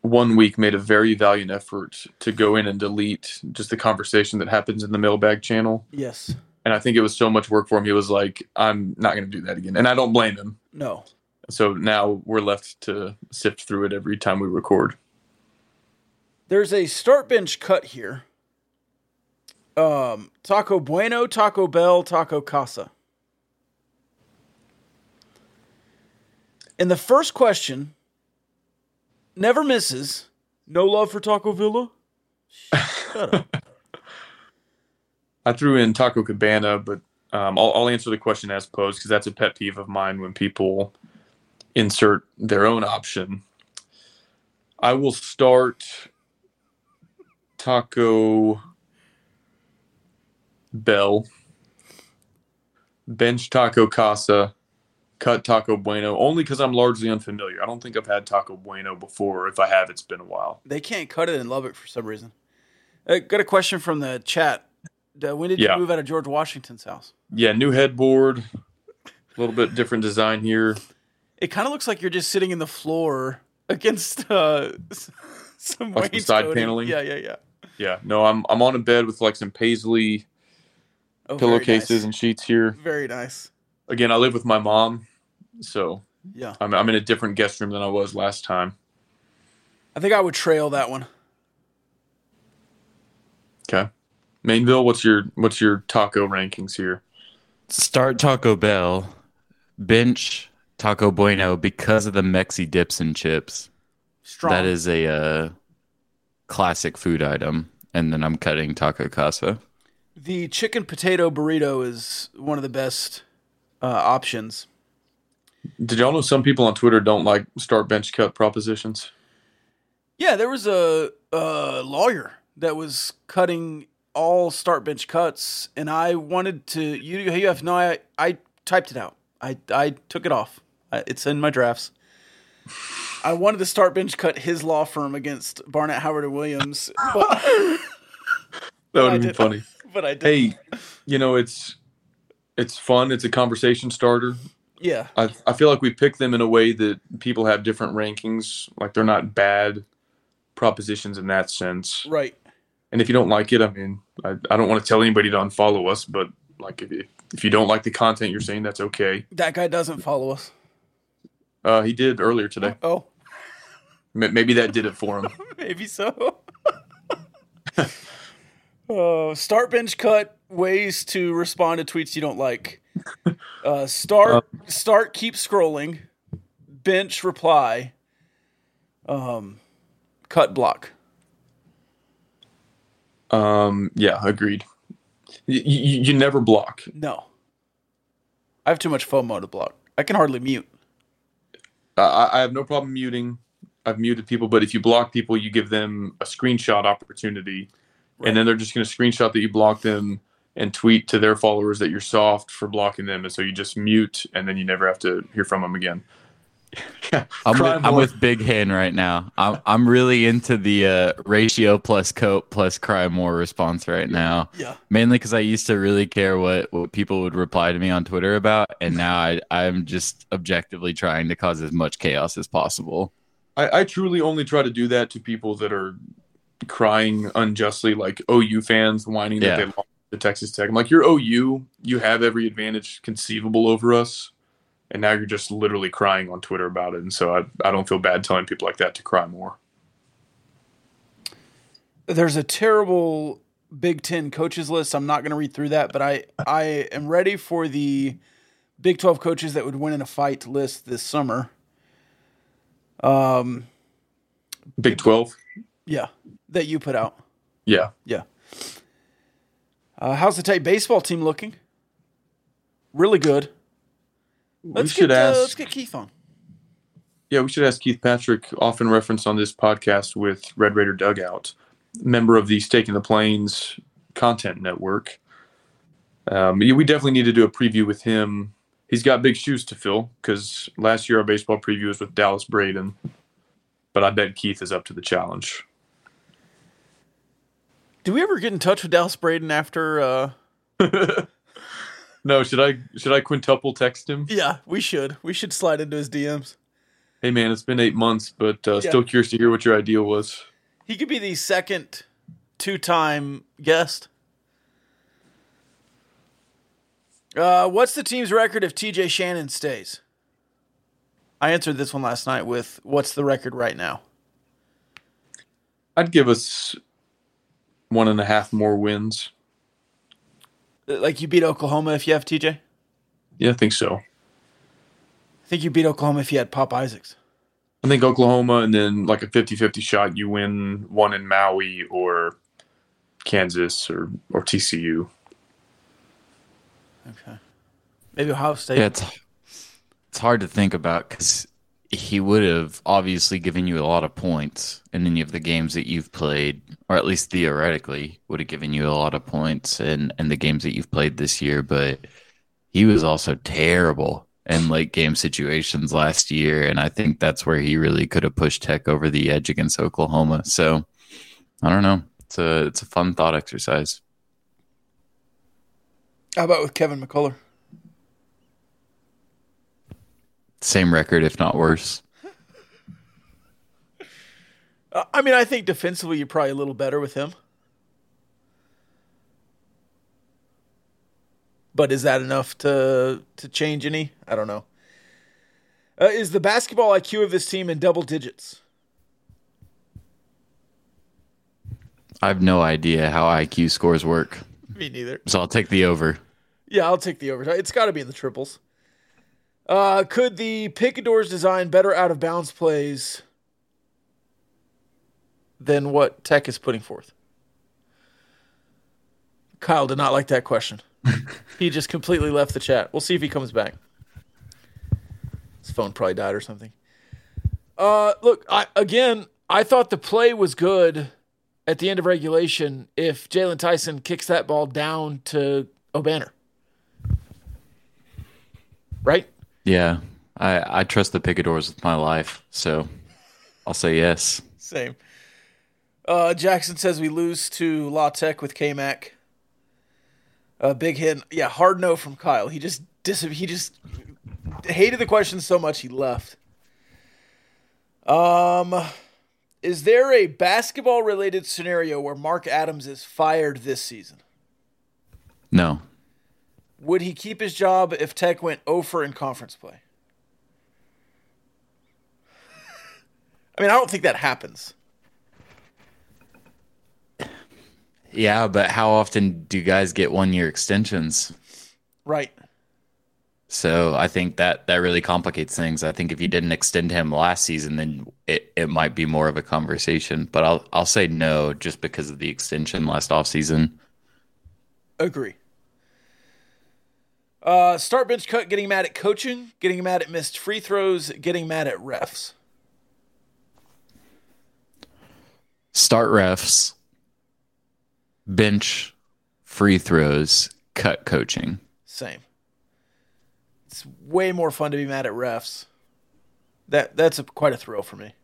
one week made a very valiant effort to go in and delete just the conversation that happens in the mailbag channel. Yes. And I think it was so much work for him. He was like, I'm not going to do that again. And I don't blame him. No. So now we're left to sift through it every time we record. There's a start bench cut here. Um, Taco Bueno, Taco Bell, Taco Casa. In the first question, never misses. No love for Taco Villa. Shut up. I threw in Taco Cabana, but um, I'll, I'll answer the question as posed because that's a pet peeve of mine when people insert their own option. I will start Taco Bell, bench Taco Casa, cut Taco Bueno, only because I'm largely unfamiliar. I don't think I've had Taco Bueno before. If I have, it's been a while. They can't cut it in Lubbock for some reason. I got a question from the chat. Uh, when did Yeah. you move out of George Washington's house? Yeah, new headboard, a little bit different design here. It kind of looks like you're just sitting in the floor against uh, some Like side paneling? Yeah, yeah, yeah. Yeah, no, I'm I'm on a bed with like some paisley Oh, pillowcases nice. and sheets here. Very nice. Again, I live with my mom, so Yeah. I'm I'm in a different guest room than I was last time. I think I would trail that one. Okay, Mainville, what's your what's your taco rankings here? Start Taco Bell, bench Taco Bueno because of the Mexi dips and chips. Strong. That is a uh, classic food item. And then I'm cutting Taco Casa. The chicken potato burrito is one of the best uh, options. Did y'all know some people on Twitter don't like start bench cut propositions? Yeah, there was a, a lawyer that was cutting all start bench cuts, and I wanted to. You, you have no. I I typed it out. I I took it off. I, it's in my drafts. I wanted to start bench cut his law firm against Barnett Howard and Williams, but, That would have been funny. but I did. Hey, you know it's it's fun. It's a conversation starter. Yeah, I I feel like we pick them in a way that people have different rankings. Like they're not bad propositions in that sense. right. And if you don't like it, I mean, I, I don't want to tell anybody to unfollow us, but like if you, if you don't like the content you're saying, that's okay. That guy doesn't follow us. Uh, he did earlier today. Oh, M- Maybe that did it for him. maybe so. uh, start bench cut ways to respond to tweets you don't like. Uh, start start keep scrolling. Bench reply. Um, cut block. Um, yeah, agreed. You, you, you never block. No, I have too much FOMO to block. I can hardly mute. I- I, have no problem muting. I've muted people, but if you block people, you give them a screenshot opportunity, and then they're just going to screenshot that you blocked them and tweet to their followers that you're soft for blocking them, and so you just mute, and then you never have to hear from them again. I'm, with, I'm with Big Hen right now. I'm I'm really into the uh, ratio plus cope plus cry more response right now. Yeah. Mainly because I used to really care what, what people would reply to me on Twitter about, and now I I'm just objectively trying to cause as much chaos as possible. I, I truly only try to do that to people that are crying unjustly, like OU fans whining Yeah. that they lost to Texas Tech. I'm like, you're OU, you have every advantage conceivable over us, and now you're just literally crying on Twitter about it. And so I, I don't feel bad telling people like that to cry more. There's a terrible Big Ten coaches list. I'm not going to read through that, but I I am ready for the Big 12 coaches that would win in a fight list this summer. Um, Big 12, yeah, that you put out. yeah. Yeah. Uh, how's the Tate baseball team looking? Really good. Let's should get, uh, ask- let's get Keith on. Yeah, we should ask Keith Patrick, often referenced on this podcast with Red Raider Dugout, member of the Stake in the Plains content network. Um, we definitely need to do a preview with him. He's got big shoes to fill because last year our baseball preview was with Dallas Braden, but I bet Keith is up to the challenge. Do we ever get in touch with Dallas Braden after? Uh, No, should I should I quintuple text him? yeah, we should. We should slide into his DMs. Hey man, it's been eight months, but uh, Yeah. still curious to hear what your idea was. He could be the second two-time guest. Uh, what's the team's record if TJ Shannon stays? I answered this one last night with what's the record right now? I'd give us one and a half more wins. Like you beat Oklahoma if you have TJ? Yeah, I think so. I think you beat Oklahoma if you had Pop Isaacs. I think Oklahoma and then like a 50-50 shot you win one in Maui or Kansas or or TCU. Okay. Maybe Ohio State. Yeah, it's it's hard to think about because he would have obviously given you a lot of points in any of the games that you've played, or at least theoretically would have given you a lot of points in in the games that you've played this year. But he was also terrible in late game situations last year, and I think that's where he really could have pushed Tech over the edge against Oklahoma. So I don't know. It's a it's a fun thought exercise. How about with Kevin McCullar? Same record, if not worse. I mean, I think defensively you're probably a little better with him. But is that enough to to change any? I don't know. Uh, is the basketball IQ of this team in double digits? I have no idea how IQ scores work, Me neither. so I'll take the over. Yeah, I'll take the over. It's got to be in the triples. Uh, could the Picadors design better out of bounds plays than what Tech is putting forth? Kyle did not like that question. he just completely left the chat. We'll see if he comes back. His phone probably died or something. Uh, look, I, again, I thought the play was good at the end of regulation if Jaylon Tyson kicks that ball down to Obanor. Right? Yeah, I I trust the Picadors with my life, so I'll say yes. Same. Uh, Jackson says we lose to La Tech with K Mac. Uh, big hit. Yeah, hard no from Kyle. He just dis- he just hated the question so much he left. Um, is there a basketball related scenario where Mark Adams is fired this season? No, Would he keep his job if Tech went over in conference play? I mean, I don't think that happens. yeah, but how often do guys get one year extensions? Right. So I think that that really complicates things. I think if you didn't extend him last season, then it, it might be more of a conversation. But I'll I'll say no just because of the extension last offseason. Agree. Uh, start bench cut, getting mad at coaching, getting mad at missed free throws, getting mad at refs. Start refs, bench, free throws, cut coaching. Same. It's way more fun to be mad at refs. That that's a, quite a thrill for me,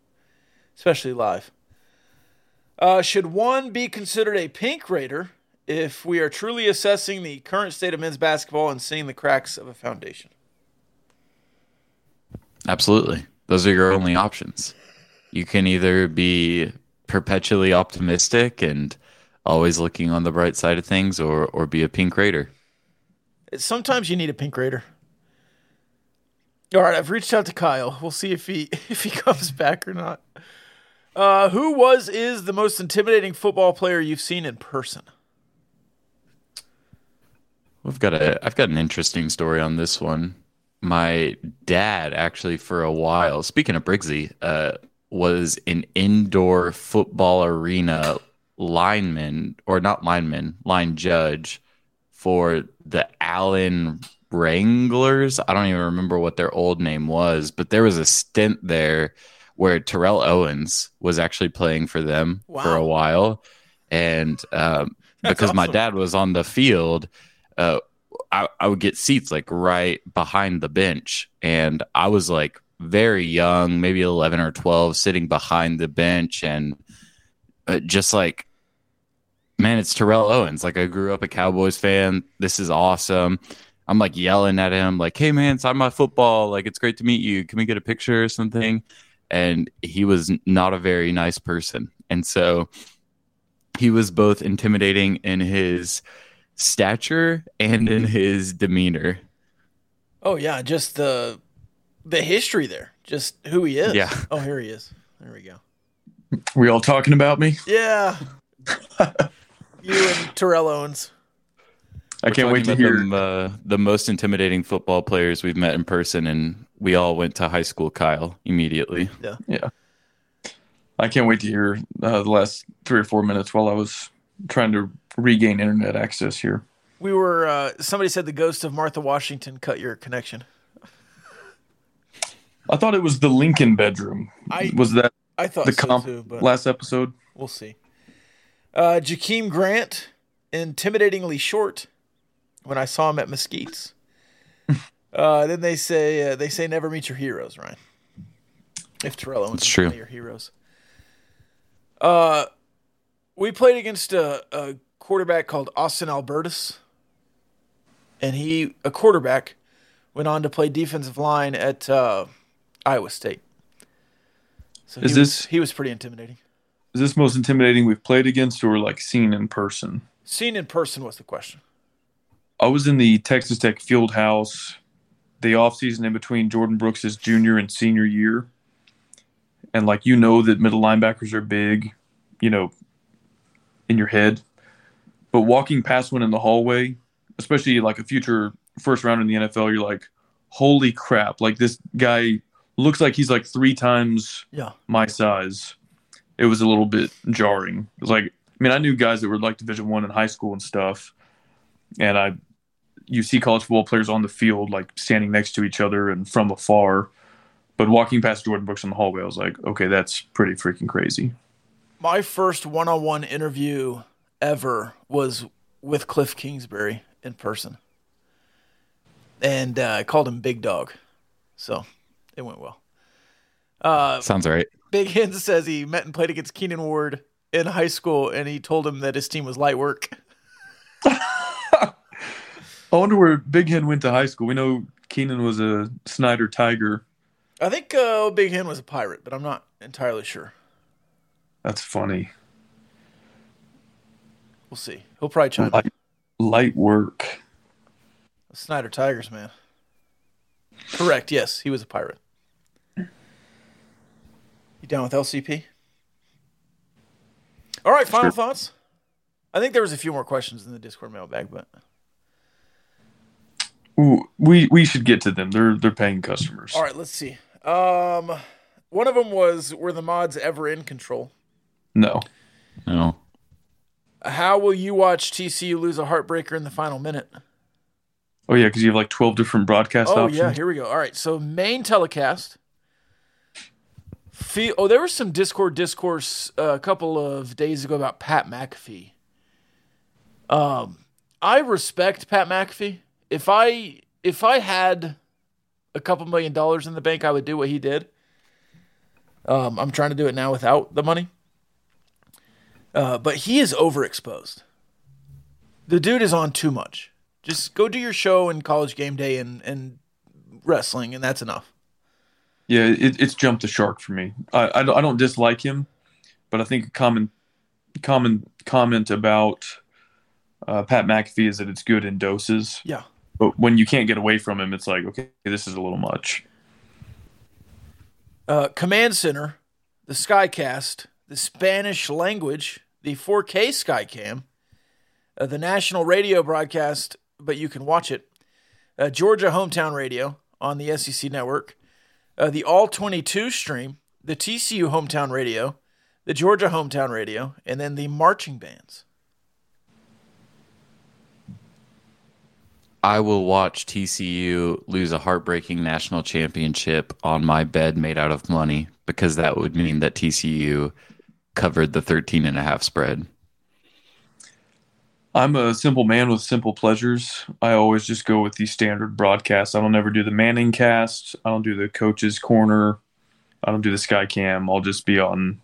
especially live. Uh, should one be considered a pink raider if we are truly assessing the current state of men's basketball and seeing the cracks of a foundation? Absolutely. Those are your only options. You can either be perpetually optimistic and always looking on the bright side of things or or be a pink raider. Sometimes you need a pink raider. All right, I've reached out to Kyle. We'll see if he if he comes back or not. Uh, who was is the most intimidating football player you've seen in person? We've got a I've got an interesting story on this one. My dad actually for a while, speaking of Briggsy, uh, was an indoor football arena lineman or not lineman, line judge for the Allen Wranglers. I don't even remember what their old name was, but there was a stint there where Terrell Owens was actually playing for them for a while. And um, because my dad was on the field, uh, I, I would get seats like right behind the bench. And I was like very young, maybe 11 or 12, sitting behind the bench and uh, just like, man, it's Terrell Owens. Like I grew up a Cowboys fan. This is awesome. I'm like yelling at him, like, "Hey man, sign my football! Like, it's great to meet you. Can we get a picture or something?" And he was not a very nice person, and so he was both intimidating in his stature and in his demeanor. Oh yeah, just the the history there, just who he is. Yeah. Oh, here he is. There we go. We all talking about me? Yeah. you and Terrell Owens. I can't wait to hear. about the, uh, the most intimidating football players we've met in person, and we all went to high school. Kyle immediately. Yeah. Yeah. I can't wait to hear uh, the last three or four minutes while I was trying to regain internet access here. We were. Uh, somebody said the ghost of Martha Washington cut your connection. I thought it was the Lincoln bedroom. I Was that I thought the so comp too, but last episode? we'll see. Uh, Jakeem Grant, intimidatingly short. When I saw him at Mesquite's. uh, then they say uh, they say never meet your heroes, Ryan. If Terrell Owens It's is true. one of your heroes. Uh, we played against a, a quarterback called Austin Albertus, and he a quarterback went on to play defensive line at uh, Iowa State. So Is he was- this- he was pretty intimidating? Is this most intimidating we've played against or like seen in person? Seen in person was the question. I was in the Texas Tech field house the offseason in between Jordan Brooks' junior and senior year. And like you know that middle linebackers are big, you know, in your head. But walking past one in the hallway, especially like a future first round in the NFL, you're like, holy crap, like this guy looks like he's like three times Yeah. my size. It was a little bit jarring. It was like I mean, I knew guys that were like division one in high school and stuff. And I you see college football players on the field like standing next to each other and from afar. But walking past Jordan Brooks in the hallway, I was like, okay, that's pretty freaking crazy. My first one-on-one interview ever was with Cliff Kingsbury in person, and uh, I called him Big Dog, so it went well. Uh, Sounds right. Big Hen says he met and played against Keenan Ward in high school, and he told him that his team was light work. I wonder where Big Hen went to high school. We know Keenan was a Snyder Tiger. I think uh, Big Hen was a pirate, but I'm not entirely sure. That's funny. We'll see. He'll probably chime in. Light, light work. Snyder Tigers, man. Correct. Yes, he was a pirate. You down with LCP? All right. Final thoughts. I think there was a few more questions in the Discord mailbag, but Ooh, we we should get to them. They're they're paying customers. all right. Let's see. Um, one of them was: Were the mods ever in control? No. No. How will you watch TCU lose a heartbreaker in the final minute? Oh yeah, because you have like twelve different broadcast Oh options. yeah, here we go. All right, so main telecast. Fee- oh, there was some Discord discourse uh, a couple of days ago about Pat McAfee. Um, I respect Pat McAfee. If I if I had a couple million dollars in the bank, I would do what he did. Um, I'm trying to do it now without the money. Uh, but he is overexposed. The dude is on too much. Just go do your show in college game day and, and wrestling, and that's enough. Yeah, it, it's jumped the shark for me. I, I, don't- I don't dislike him, but I think a common common comment about uh, Pat McAfee is that it's good in doses. Yeah. But when you can't get away from him, it's like, okay, this is a little much. Uh, Command Center, the Skycast, the Spanish language, the 4K Skycam, uh, the national radio broadcast, but you can watch it, uh, Georgia Hometown Radio on the SEC network, uh, the All 22 stream, the TCU Hometown Radio, the Georgia Hometown Radio, and then the marching bands. I will watch TCU lose a heartbreaking national championship on my bed made out of money because that would mean that TCU covered the 13 and a half spread. I'm a simple man with simple pleasures. I always just go with the standard broadcast. I don't ever do the Manning cast. I don't do the coach's corner. I don't do the sky cam. I'll just be on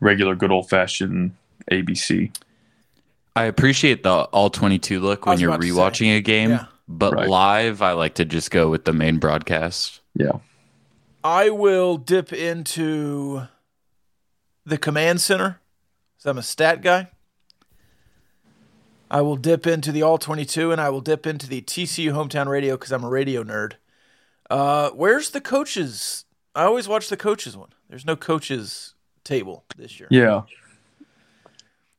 regular good old fashioned ABC. I appreciate the all 22 look when you're about say. rewatching a game, Yeah. but Right. live, I like to just go with the main broadcast. Yeah. I will dip into the command center. 'cause I'm a stat guy. I will dip into the All 22 and I will dip into the TCU Hometown Radio because I'm a radio nerd. Uh, where's the coaches? I always watch the coaches one. There's no coaches table this year. Yeah.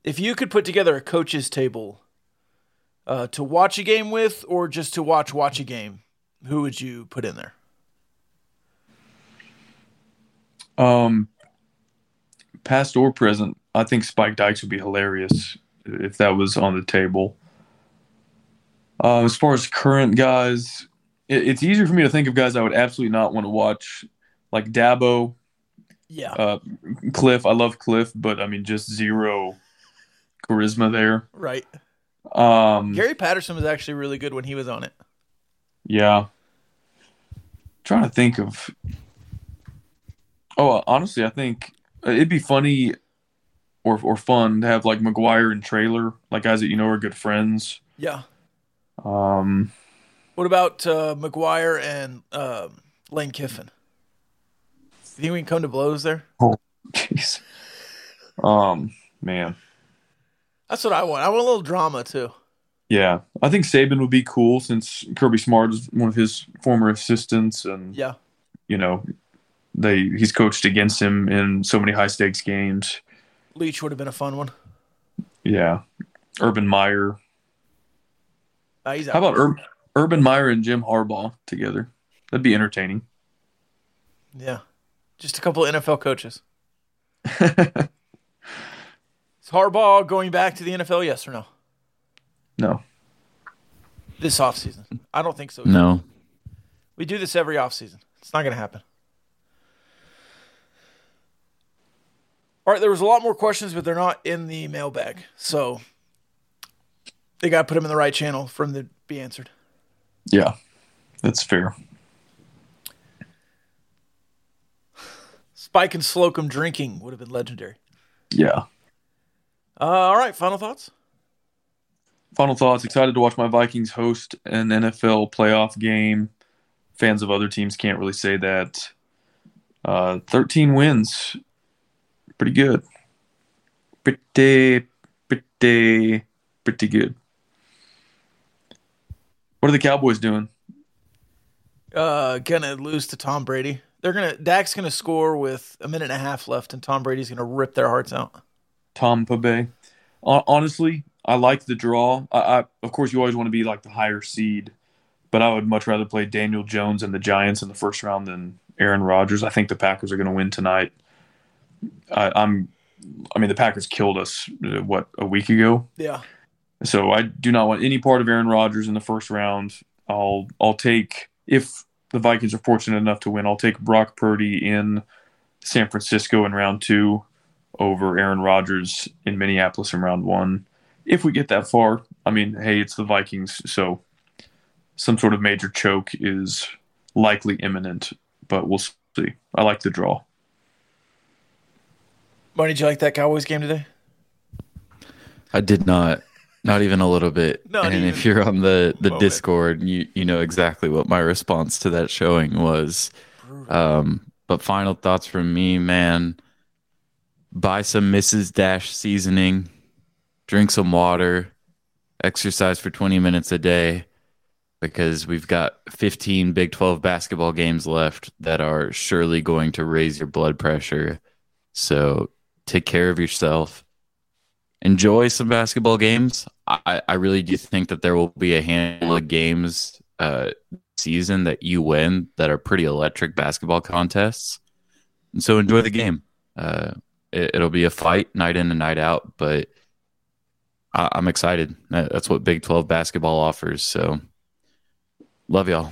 If you could put together a coaches table uh, to watch a game with or just to watch watch a game, who would you put in there? Um, past or present, I think Spike Dykes would be hilarious if that was on the table. Uh, as far as current guys, it, it's easier for me to think of guys I would absolutely not want to watch, like Dabo, Yeah. uh, Cliff. I love Cliff, but I mean, just zero charisma there. right. Um, Gary Patterson was actually really good when he was on it. Yeah. trying to think of. Oh, honestly, I think it'd be funny or or fun to have like McGuire and Trailer, like guys that you know are good friends. Yeah. Um, What about uh, McGuire and um, Lane Kiffin? You think we can come to blows there? Oh, jeez. Um, man, That's what I want. I want a little drama too. yeah, I think Saban would be cool since Kirby Smart is one of his former assistants, and Yeah. you know, they he's coached against him in so many high stakes games. Leach would have been a fun one. Yeah, Urban Meyer. Uh, he's out. How about Ur- Urban Meyer and Jim Harbaugh together? That'd be entertaining. Yeah. Just a couple of NFL coaches. Is Harbaugh going back to the NFL? Yes or no? No. This offseason. I don't think so. No. We do this every offseason. It's not going to happen. All right, there was a lot more questions, but they're not in the mailbag. So they got to put them in the right channel for them to be answered. Yeah, that's fair. Spike and Slocum drinking would have been legendary. Yeah. Uh, all right, final thoughts? Final thoughts. Excited to watch my Vikings host an NFL playoff game. Fans of other teams can't really say that. Uh, 13 wins. Pretty good. Pretty, pretty, pretty good. What are the Cowboys doing? Uh, gonna lose to Tom Brady. They're gonna Dak's gonna score with a minute and a half left, and Tom Brady's gonna rip their hearts out. Tom Bay. Honestly, I like the draw. I, I, of course, you always want to be like the higher seed, but I would much rather play Daniel Jones and the Giants in the first round than Aaron Rodgers. I think the Packers are going to win tonight. I, I'm, I mean, the Packers killed us uh, what a week ago, Yeah, so I do not want any part of Aaron Rodgers in the first round. I'll, I'll take if the Vikings are fortunate enough to win. I'll take Brock Purdy in San Francisco in round two over Aaron Rodgers in Minneapolis in round one. If we get that far, I mean, hey, it's the Vikings, so some sort of major choke is likely imminent, but we'll see. I like the draw. Marty, did you like that Cowboys game today? I did not. Not even a little bit. Not and even if you're on the, the moment. Discord, you you know exactly what my response to that showing was. Um, but final thoughts from me, man. Buy some Mrs. Dash seasoning, drink some water, exercise for 20 minutes a day because we've got 15 Big 12 basketball games left that are surely going to raise your blood pressure. So take care of yourself enjoy some basketball games. I, I really do think that there will be a handful of games uh, season that you win that are pretty electric basketball contests. And so enjoy the game. Uh, it, it'll be a fight night in and night out, but I, I'm excited. That's what Big 12 basketball offers. So love y'all.